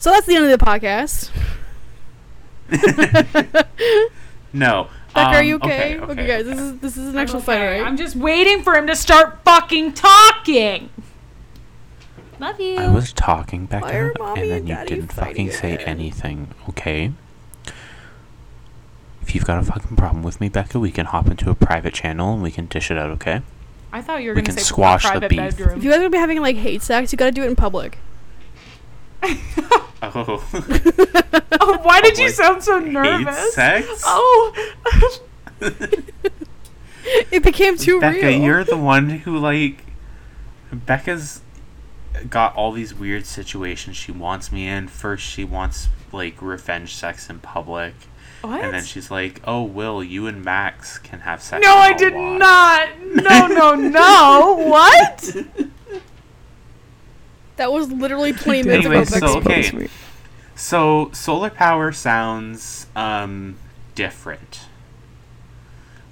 A: So that's the end of the podcast. <laughs> <laughs>
B: No.
A: Becca, are
B: um,
A: you okay?
B: Okay,
A: Okay, guys, this is this is an actual
C: okay.
A: fight, right?
C: I'm just waiting for him to start fucking talking. Love you.
B: I was talking,
A: Why
B: Becca,
A: mommy
B: and then you didn't fucking say
A: again?
B: anything, okay? If you've got a fucking problem with me, Becca, we can hop into a private channel and we can dish it out, okay?
C: I thought you were
B: We
C: gonna
B: can
C: say
B: squash the
C: private
B: beef.
C: bedroom.
A: if you guys are gonna be having like hate sex, you gotta do it in public.
B: Oh. <laughs>
C: oh, why did you
B: Like,
C: sound so
B: Hate
C: nervous?
B: sex?
C: Oh. <laughs>
A: It became too
B: Becca,
A: real.
B: you're the one who like Becca's got all these weird situations she wants me in. First she wants like revenge sex in public.
C: what?
B: And then she's like, "Oh, Will, you and Max can have sex."
C: no, I did
B: watch."
C: not. No, no, no. <laughs> what?
A: That was literally 20 <laughs> minutes ago.
B: Anyway, so okay. So solar power sounds um, different.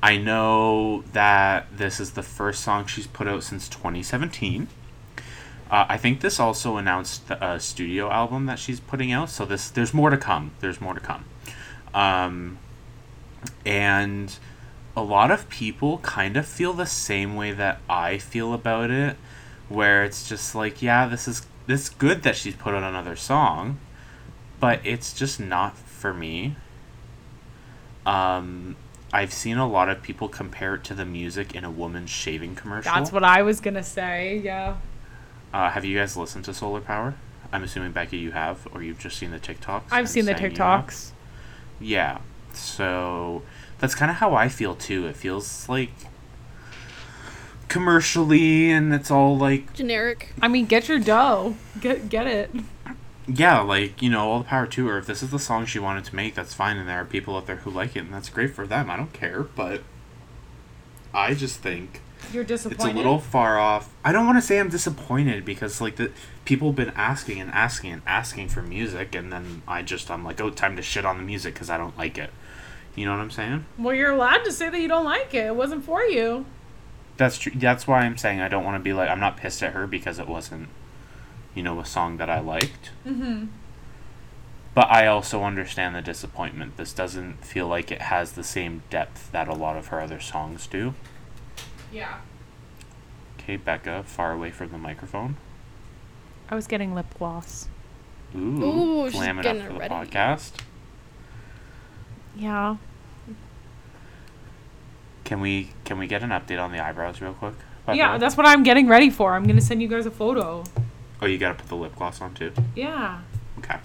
B: I know that this is the first song she's put out since 2017. Uh, I think this also announced the uh, studio album that she's putting out. So this, there's more to come. There's more to come. Um, and a lot of people kind of feel the same way that I feel about it, where it's just like, yeah, this is this good that she's put on another song, but it's just not for me. Um, I've seen a lot of people compare it to the music in a woman's shaving commercial.
C: That's what I was gonna say. Yeah.
B: Uh, have you guys listened to Solar Power? I'm assuming Becky, you have, or you've just seen the TikToks.
C: I've seen the
B: saying you have?
C: TikToks.
B: Yeah. So that's kind of how I feel too. It feels like commercially, and it's all like
A: Generic.
C: I mean, get your dough. Get get it.
B: yeah, like you know, all the power to her. If this is the song she wanted to make, that's fine, and there are people out there who like it, and that's great for them. I don't care, but I just think
C: You're disappointed.
B: it's a little far off. I don't want to say I'm disappointed because like the people have been asking and asking and asking for music, and then I just I'm like, oh, time to shit on the music because I don't like it. You know what I'm saying?
C: Well, you're allowed to say that you don't like it. It wasn't for you.
B: That's true. That's why I'm saying I don't want to be like I'm not pissed at her because it wasn't, you know, a song that I liked.
C: Mm-hmm.
B: But I also understand the disappointment. This doesn't feel like it has the same depth that a lot of her other songs do.
C: Yeah.
B: Okay, Becca, far away from the microphone.
C: I was getting lip gloss.
B: Ooh,
A: Ooh, she's
B: glam it
A: getting
B: up
A: it
B: for the
A: ready.
B: podcast.
C: Yeah.
B: Can we can we get an update on the eyebrows real quick?
C: Yeah, that's what I'm getting ready for. I'm gonna send you guys a photo.
B: Oh, you gotta put the lip gloss on too.
C: Yeah.
B: Okay.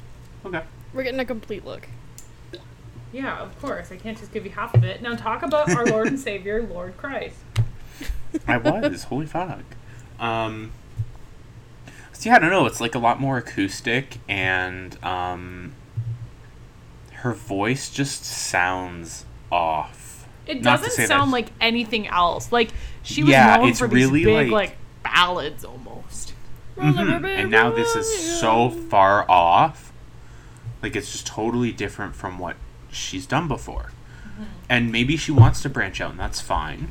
B: Okay.
A: We're getting a complete look.
C: Yeah, of course. I can't just give you half of it. Now talk about our Lord and Savior, Lord Christ.
B: I was. <laughs> Holy fuck. Um. So yeah, I don't know. It's like a lot more acoustic, and um, her voice just sounds off.
C: It doesn't sound
B: that's-
C: like anything else. Like she was
B: Yeah,
C: known
B: it's
C: for these
B: really,
C: big
B: like-
C: like ballads almost.
B: Mhm. And now this is so far off. Like it's just totally different from what she's done before. And maybe she wants to branch out, and that's fine.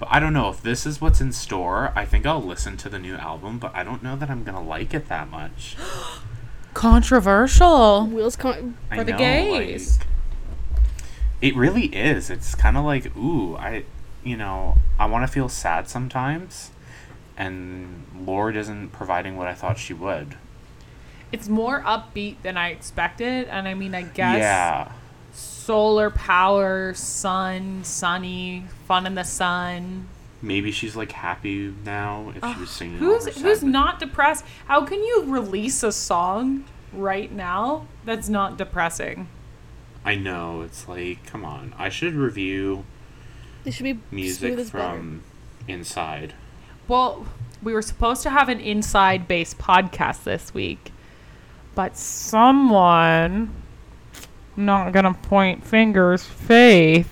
B: But I don't know if this is what's in store. I think I'll listen to the new album, but I don't know that I'm gonna like it that much. <gasps>
C: Controversial.
A: Wheels con-
B: I
C: For the
B: know,
C: gays.
B: like- it really is. It's kind of like, ooh, I, you know, I want to feel sad sometimes, and Lorde isn't providing what I thought she would.
C: It's more upbeat than I expected, and I mean, I guess
B: Yeah.
C: solar power, sun, sunny, fun in the sun.
B: Maybe she's like happy now if she was singing.
C: who's who's not depressed? How can you release a song right now that's not depressing?
B: I know. It's like, come on. I should review
A: They should be
B: music
A: smooth as butter.
B: from inside.
C: Well, we were supposed to have an inside based podcast this week, but someone, not gonna point fingers, Faith,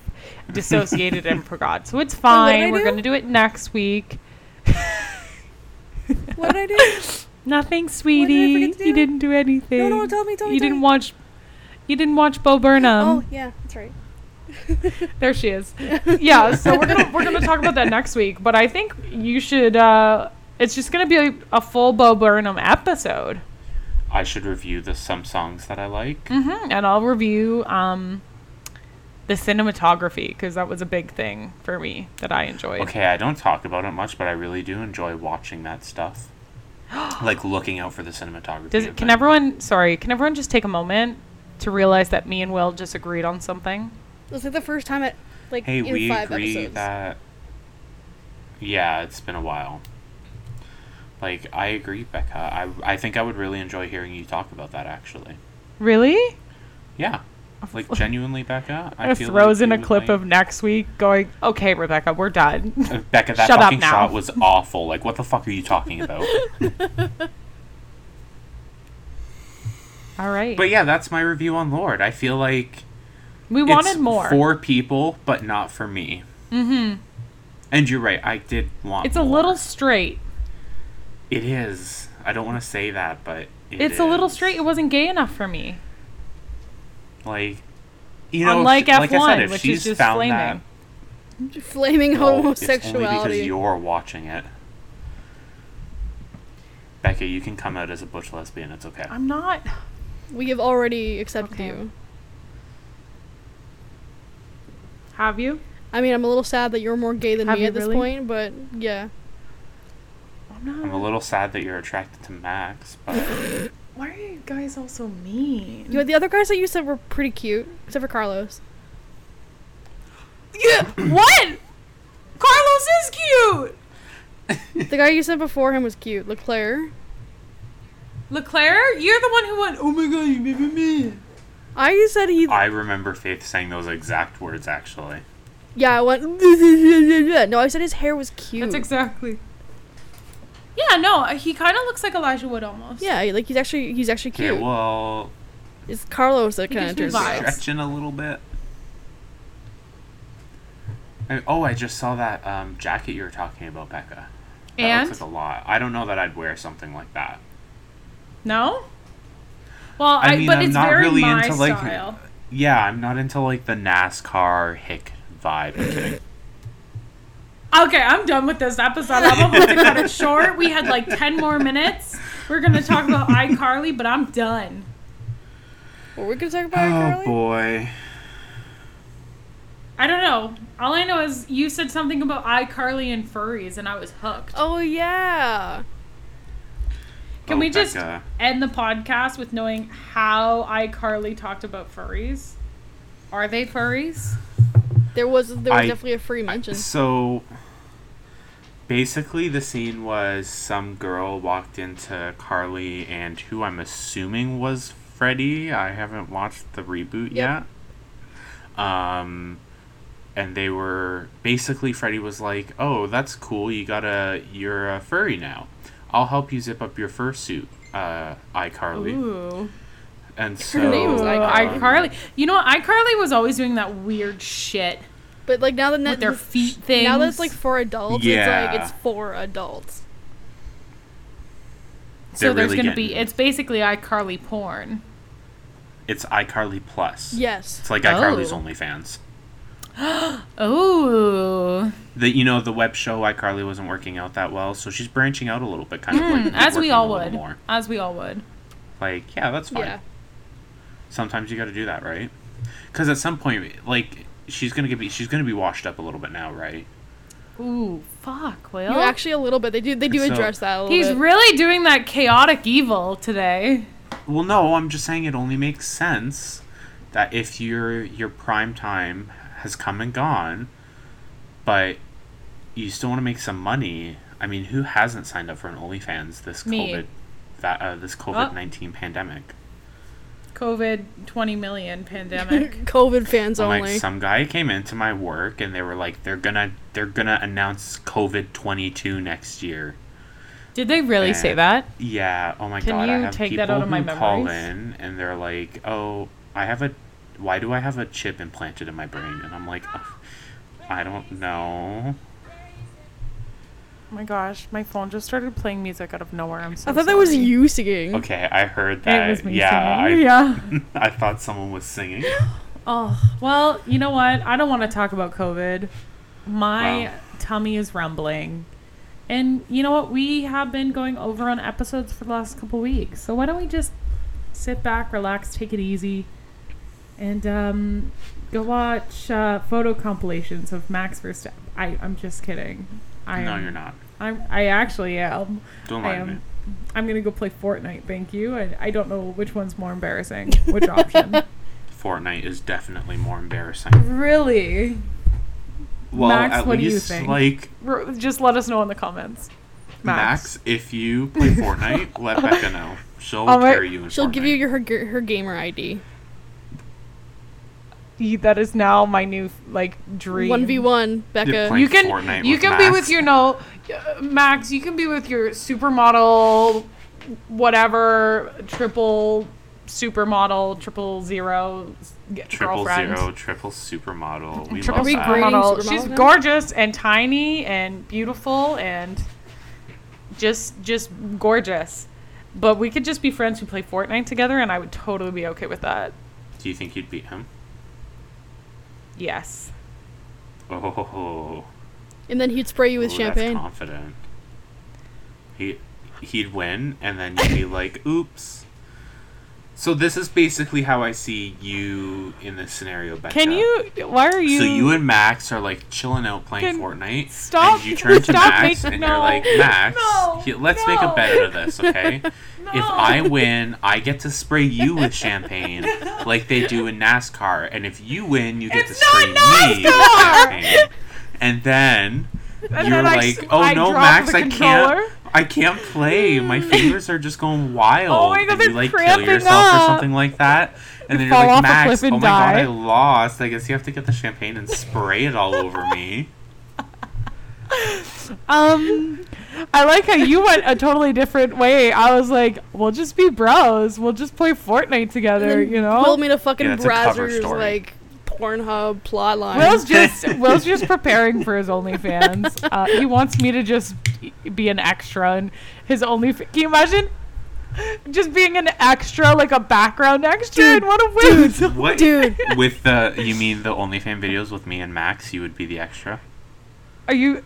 C: dissociated and <laughs> forgot. So it's fine. We're
A: do?
C: gonna do it next week.
A: What did I do? <laughs>
C: Nothing, sweetie.
A: forget to
C: You didn't do anything.
A: No, no, tell me, tell me,
C: You
A: tell
C: didn't
A: me.
C: watch. You didn't watch Bo Burnham.
A: oh yeah, that's right. <laughs>
C: There she is. <laughs> yeah, so we're gonna we're gonna talk about that next week. But I think you should. uh It's just gonna be a, a full Bo Burnham episode,
B: I should review the some songs that I like.
C: hmm and I'll review um the cinematography because that was a big thing for me that I enjoyed.
B: Okay, I don't talk about it much, but I really do enjoy watching that stuff. <gasps> like looking out for the cinematography.
C: Does can everyone? Sorry, can everyone just take a moment to realize that me and Will just agreed on something?
A: Was it the first time at like
B: Hey,
A: in
B: we
A: five
B: agree
A: episodes.
B: that. Yeah, it's been a while. Like I agree, Becca. I I think I would really enjoy hearing you talk about that. Actually,
C: Really?
B: yeah. Like genuinely, Becca. I
C: I
B: feel
C: throws
B: like
C: in a clip
B: like-
C: of next week, going, "Okay, Rebecca, we're done."
B: Uh, Becca, that <laughs>
C: Shut
B: fucking shot was awful. Like, what the fuck are you talking about? <laughs> <laughs>
C: All right.
B: but yeah, that's my review on Lorde. I feel like
C: we
B: it's
C: wanted more.
B: for people, but not for me.
C: mm-hmm.
B: And you're right. I did want.
C: It's a little straight.
B: It is. I don't want to say that, but it
C: it's a little straight. It wasn't gay enough for me.
B: Like, you know,
C: Unlike
B: if- like I
C: F1,
B: said, if
C: which is
B: she's
C: just
B: found
C: flaming.
B: that,
A: Flaming
B: well, It's only
A: homosexuality.
B: because you're watching it. Becca, you can come out as a butch lesbian. It's okay.
C: I'm not.
A: We have already accepted
C: Okay.
A: you.
C: Have you?
A: I mean, I'm a little sad that you're more gay than
C: Have
A: me at this
C: really?
A: point, but yeah.
C: I'm not.
B: I'm a little sad that you're attracted to Max, but <laughs>
C: Why are you guys all so mean?
A: You know, the other guys that you said were pretty cute, except for Carlos.
C: Yeah. <clears throat> what? Carlos is cute.
A: the guy you said before him was cute, Leclerc.
C: Leclerc, you're the one who went. Oh my god, you made me.
A: I said he.
B: I remember Faith saying those exact words actually.
A: yeah, I went. no, I said his hair was cute.
C: That's exactly. Yeah, no, he kind of looks like Elijah Wood almost.
A: yeah, like he's actually he's actually cute.
B: Okay,
A: cute.
B: well,
A: it's Carlos that kind of
C: gives me
A: turns me
C: vibes.
A: off.
B: stretching a little bit. I- oh, I just saw that um, jacket you were talking about, Becca. That
C: And
B: looks like a lot. I don't know that I'd wear something like that.
C: No. Well,
B: I
C: I,
B: mean,
C: but
B: I'm
C: it's
B: not
C: very
B: really
C: my
B: into like.
C: style.
B: Yeah, I'm not into like the NASCAR hick vibe. I'm.
C: Okay, I'm done with this episode. I'm about to cut it <laughs> short. We had like 10 more minutes. We're going to talk about <laughs> iCarly, but I'm done.
A: What we're gonna talk about,
B: oh
A: Carly?
B: boy.
C: I don't know. All I know is you said something about iCarly and furries, and I was hooked.
A: Oh yeah.
C: Can
B: Oh,
C: we just
B: Becca.
C: end the podcast with knowing how iCarly talked about furries? Are they furries?
A: There was there was
B: I-
A: definitely a free mention.
B: So basically the scene was some girl walked into Carly and who I'm assuming was Freddy. I haven't watched the reboot
A: Yep.
B: yet. Um and they were basically Freddy was like, "Oh, that's cool. You got a you're a furry now. I'll help you zip up your fursuit." Uh, iCarly.
C: Ooh.
B: And so
A: Her name was
C: Ooh,
A: iCarly.
C: iCarly. You know what? iCarly was always doing that weird shit
A: But like now that
C: with their feet things.
A: now that it's like for adults,
B: Yeah.
A: it's like it's for adults.
C: so
B: they're
C: there's
B: really
C: gonna be.
B: getting-
C: It's basically iCarly porn.
B: it's iCarly Plus.
A: Yes.
B: It's like iCarly's
C: Oh.
B: OnlyFans. <gasps>
C: Oh.
B: the you know the web show iCarly wasn't working out that well, so she's branching out a little bit, kind of like
C: Mm, as we all would.
B: More.
C: As we all would.
B: Like, yeah, that's fine.
A: Yeah.
B: Sometimes you got to do that, right? Because at some point, like, she's gonna be she's gonna be washed up a little bit now, right?
C: Ooh, fuck, Will.
A: You actually a little bit. They do they do
B: So-
A: address that a little
C: He's
A: bit.
C: really doing that chaotic evil today.
B: Well, no, I'm just saying it only makes sense that if your your prime time has come and gone, but you still want to make some money. I mean, who hasn't signed up for an OnlyFans this
C: Me.
B: COVID that uh, this COVID nineteen pandemic?
C: COVID 20 million pandemic. <laughs>
A: COVID fans
B: I'm
A: only.
B: like some guy came into my work and they were like they're gonna they're gonna announce COVID twenty two next year.
C: Did they really say that?
B: Yeah. Oh my
C: Can
B: god. I
C: you
B: have
C: take
B: people
C: that out of my
B: who call in and they're like, "Oh, I have a. Why do I have a chip implanted in my brain?" And I'm like, "Ugh, I don't know.
C: Oh my gosh, my phone just started playing music out of nowhere. I'm so
A: I thought that was you singing.
B: Okay, I heard that.
C: It was me
B: yeah,
C: singing. yeah.
B: I, <laughs> I thought someone was singing. <gasps>
C: Oh, well, you know what? I don't want to talk about COVID. My
B: Wow.
C: tummy is rumbling. And you know what? We have been going over on episodes for the last couple weeks. So why don't we just sit back, relax, take it easy, and um, go watch uh, photo compilations of Max Verstappen. I, I'm just kidding. I
B: no,
C: am,
B: you're not.
C: I'm, I actually am.
B: Don't
C: I
B: lie to me.
C: am. I'm gonna go play Fortnite. Thank you. I, I don't know which one's more embarrassing. Which option? <laughs>
B: Fortnite is definitely more embarrassing.
C: really?
B: Well,
C: Max,
B: at
C: what do you
B: least
C: think?
B: like
C: R- Just let us know in the comments.
B: Max. Max if you play Fortnite, let Becca know. <laughs> She'll
C: All right.
B: carry you in
A: She'll give you your her, her gamer ID.
C: Ye- That is now my new like dream.
A: One v one, Becca.
C: You can
B: Fortnite
C: you
B: with
C: can be with your no uh, Max. You can be with your supermodel, whatever triple supermodel triple zero s- g-
B: triple
C: girlfriend.
B: zero, triple supermodel. We
C: Triple
B: love
A: we
B: that.
A: green?
C: supermodel.
A: supermodel
C: She's
A: now?
C: gorgeous and tiny and beautiful and just just gorgeous. But we could just be friends who play Fortnite together, and I would totally be okay with that.
B: Do you think you'd beat him?
C: Yes.
B: Oh,
A: and then he'd spray you with
B: Ooh,
A: champagne.
B: That's confident. He he'd win, and then you'd be like, <laughs> "Oops." So this is basically how I see you in this scenario, Becca.
C: Can you? Why are you?
B: So you and Max are like chilling out playing
C: Can-
B: Fortnite.
C: stop-
B: And you turn <laughs> to
C: stop
B: Max
C: making-
B: and
C: no,
B: you're like, Max,
C: no,
B: he- let's make a bet out of this, okay? <laughs> If I win, I get to spray you with champagne like they do in NASCAR, and if you win, you get
C: It's
B: to spray me with champagne. And then
C: And
B: you're
C: then
B: like,
C: s-
B: "Oh
C: I
B: no, Max, I can't." I can't play. My <laughs> fingers are just going wild.
C: Oh my God,
B: and you like kill yourself
C: up.
B: or something like that. And then you're like, Max, oh my god. I lost. I guess you have to get the champagne and spray it all over me. <laughs>
C: Um, I like how you went a totally different way. I was like, we'll just be bros. We'll just play Fortnite together. You know.
A: Will me to fucking
B: Yeah, it's a cover
A: Brazzers
B: story.
A: like Pornhub plotline.
C: Will's just <laughs> Will's just preparing for his OnlyFans. Uh, he wants me to just be an extra in his Only. Can you imagine? Just being an extra, like a background extra
A: Dude,
C: in one of Will's.
B: What?
A: Dude.
B: With the you mean the OnlyFans videos with me and Max? You would be the extra.
C: Are you?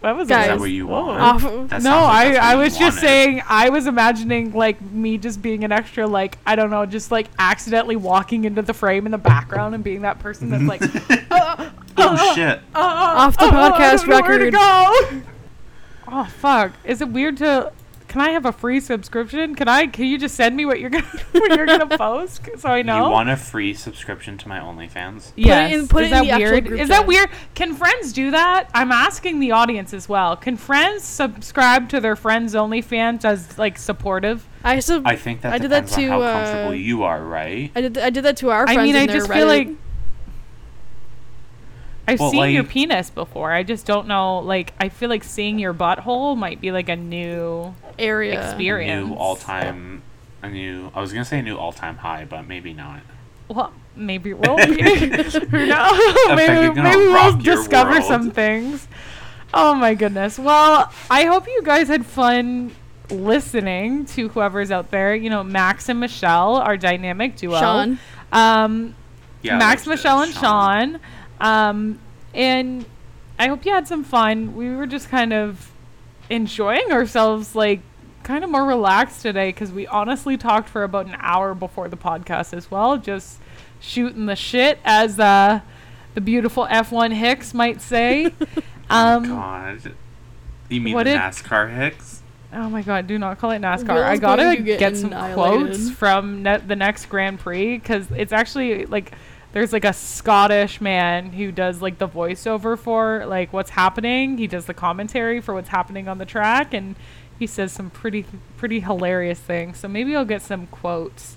C: What was
A: Guys.
B: Is
C: that?
B: that what you
C: Whoa.
B: want?
A: Off-
B: That
C: no,
B: like
C: I, I was just
B: wanted.
C: saying I was imagining like me just being an extra, like I don't know, just like accidentally walking into the frame in the background and being that person that's like, <laughs> <laughs> uh,
B: Oh shit!
A: Off the
C: uh, I
A: podcast
C: don't know where to
A: record.
C: go. <laughs> Oh fuck! Is it weird to? Can I have a free subscription? Can I? Can you just send me what you're gonna <laughs> what you're gonna <laughs> post so I know?
B: You want a free subscription to my OnlyFans?
C: Yes.
A: in- put
C: Is
A: it in
C: that
A: the actual
C: weird?
A: group
C: Is that weird? Can friends do that? I'm asking the audience as well. Can friends subscribe to their friends' OnlyFans as like supportive?
A: I sub-
B: I think that
A: I did that
B: depends on
A: to,
B: how
A: uh,
B: comfortable you are, right?
A: I did I did that to our
C: I
A: friends.
C: mean,
A: in
C: I
A: their
C: just feel like I've
B: Well,
C: seen your penis before. I just don't know. Like, I feel like seeing your butthole might be like a new
A: area.
C: experience.
B: A new all-time, a new. I was gonna say a new all-time high, but maybe not.
C: Well, maybe it will be. Who knows? <laughs> Maybe maybe we'll discover
B: world.
C: some things. Oh my goodness. Well, I hope you guys had fun listening to whoever's out there. You know, Max and Michelle, our dynamic duo.
A: Sean.
C: Um,
B: Yeah,
C: Max, Michelle, and Sean. Um, and I hope you had some fun. We were just kind of enjoying ourselves, like kind of more relaxed today because we honestly talked for about an hour before the podcast as well, just shooting the shit, as uh, the beautiful F1 Hicks might say. <laughs> <laughs> um,
B: God. You mean
C: what
B: the
C: did-
B: NASCAR Hicks?
C: Oh my god, do not call it NASCAR.
A: Will's
C: I gotta get,
A: get
C: some
A: annihilated.
C: quotes from ne- the next Grand Prix because it's actually like there's like a Scottish man who does like the voiceover for like what's happening. He does the commentary for what's happening on the track and he says some pretty pretty hilarious things. So maybe I'll get some quotes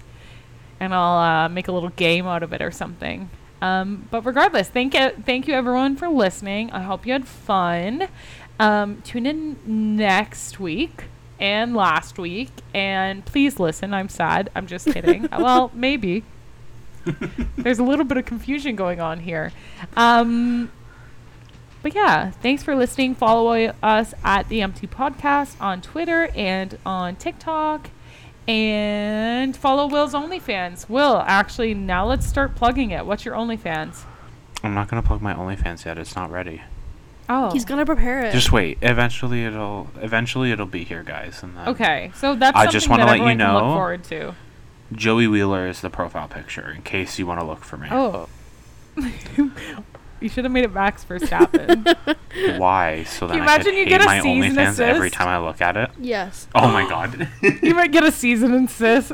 C: and I'll uh, make a little game out of it or something. Um, but regardless, thank you, thank you everyone for listening. I hope you had fun. Um, tune in next week and last week, and please listen. I'm sad. I'm just kidding. <laughs> well, maybe. <laughs> There's a little bit of confusion going on here. Um, but yeah, thanks for listening. Follow us at the Empty Podcast on Twitter and on TikTok. And follow Will's OnlyFans. Will, actually, now let's start plugging it. What's your OnlyFans?
B: I'm not gonna plug my OnlyFans yet. It's not ready.
C: Oh,
A: He's gonna prepare it.
B: Just wait. Eventually, it'll eventually it'll be here, guys. And then
C: okay. So that's
B: I
C: something
B: just wanna let you
C: everyone can look
B: know-
C: forward to.
B: Joey Wheeler is the profile picture in case you want to look for me.
C: Oh, <laughs> you should have made it Max Verstappen. <laughs>
B: Why? So that
C: you
B: I
C: imagine
B: could
C: you
B: hate
C: get a
B: my
C: season
B: OnlyFans every time I look at it.
A: yes.
B: Oh my god. <gasps>
C: you might get a season and sis.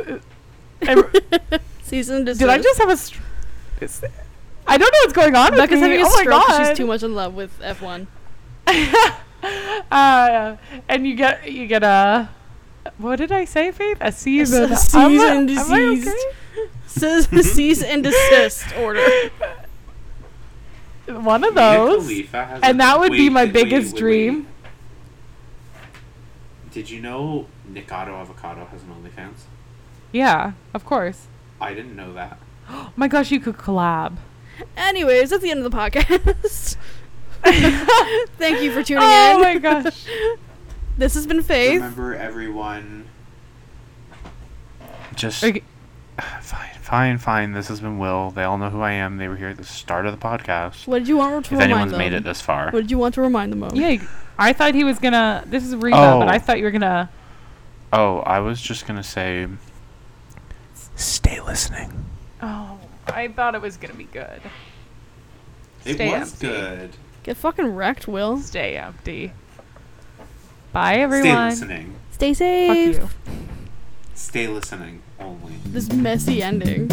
C: Ev-
A: Season to
C: Did I just have a? Str- is- I don't know what's going on with
A: Becca's
C: me.
A: having a
C: oh my
A: stroke 'cause
C: god!
A: she's too much in love with F1. <laughs>
C: uh, and you get you get a. What did I say, Faith? A season.
A: A season
C: Am I- am I
A: diseased.
C: okay?
A: Says cease and desist order. <laughs>
C: One of those. And that would be my biggest dream.
B: Did you know Nikocado Avocado has an OnlyFans?
C: Yeah, of course.
B: I didn't know that.
C: Oh <gasps> my gosh, you could collab.
A: Anyways, that's the end of the podcast. <laughs> <laughs> Thank you for tuning
C: oh
A: in.
C: Oh my gosh.
A: This has been Faith.
B: Remember, everyone. Just
C: Okay.
B: fine, fine, fine. This has been Will. They all know who I am. They were here at the start of the podcast.
A: What did you want to remind? them?
B: If
A: remind
B: anyone's
A: them?
B: made it this far,
A: What did you want to remind them of?
C: Yeah, I thought he was gonna. This is Reba,
B: Oh.
C: but I thought you were gonna.
B: oh, I was just gonna say, stay listening.
C: Oh, I thought it was gonna be good.
B: It
C: Stay
B: was
C: empty.
B: good.
A: Get fucking wrecked, Will.
C: Stay empty. Bye, everyone.
B: Stay
C: everyone.
B: listening.
A: Stay
C: Fuck
A: safe.
C: you.
B: Stay listening only.
A: This messy ending.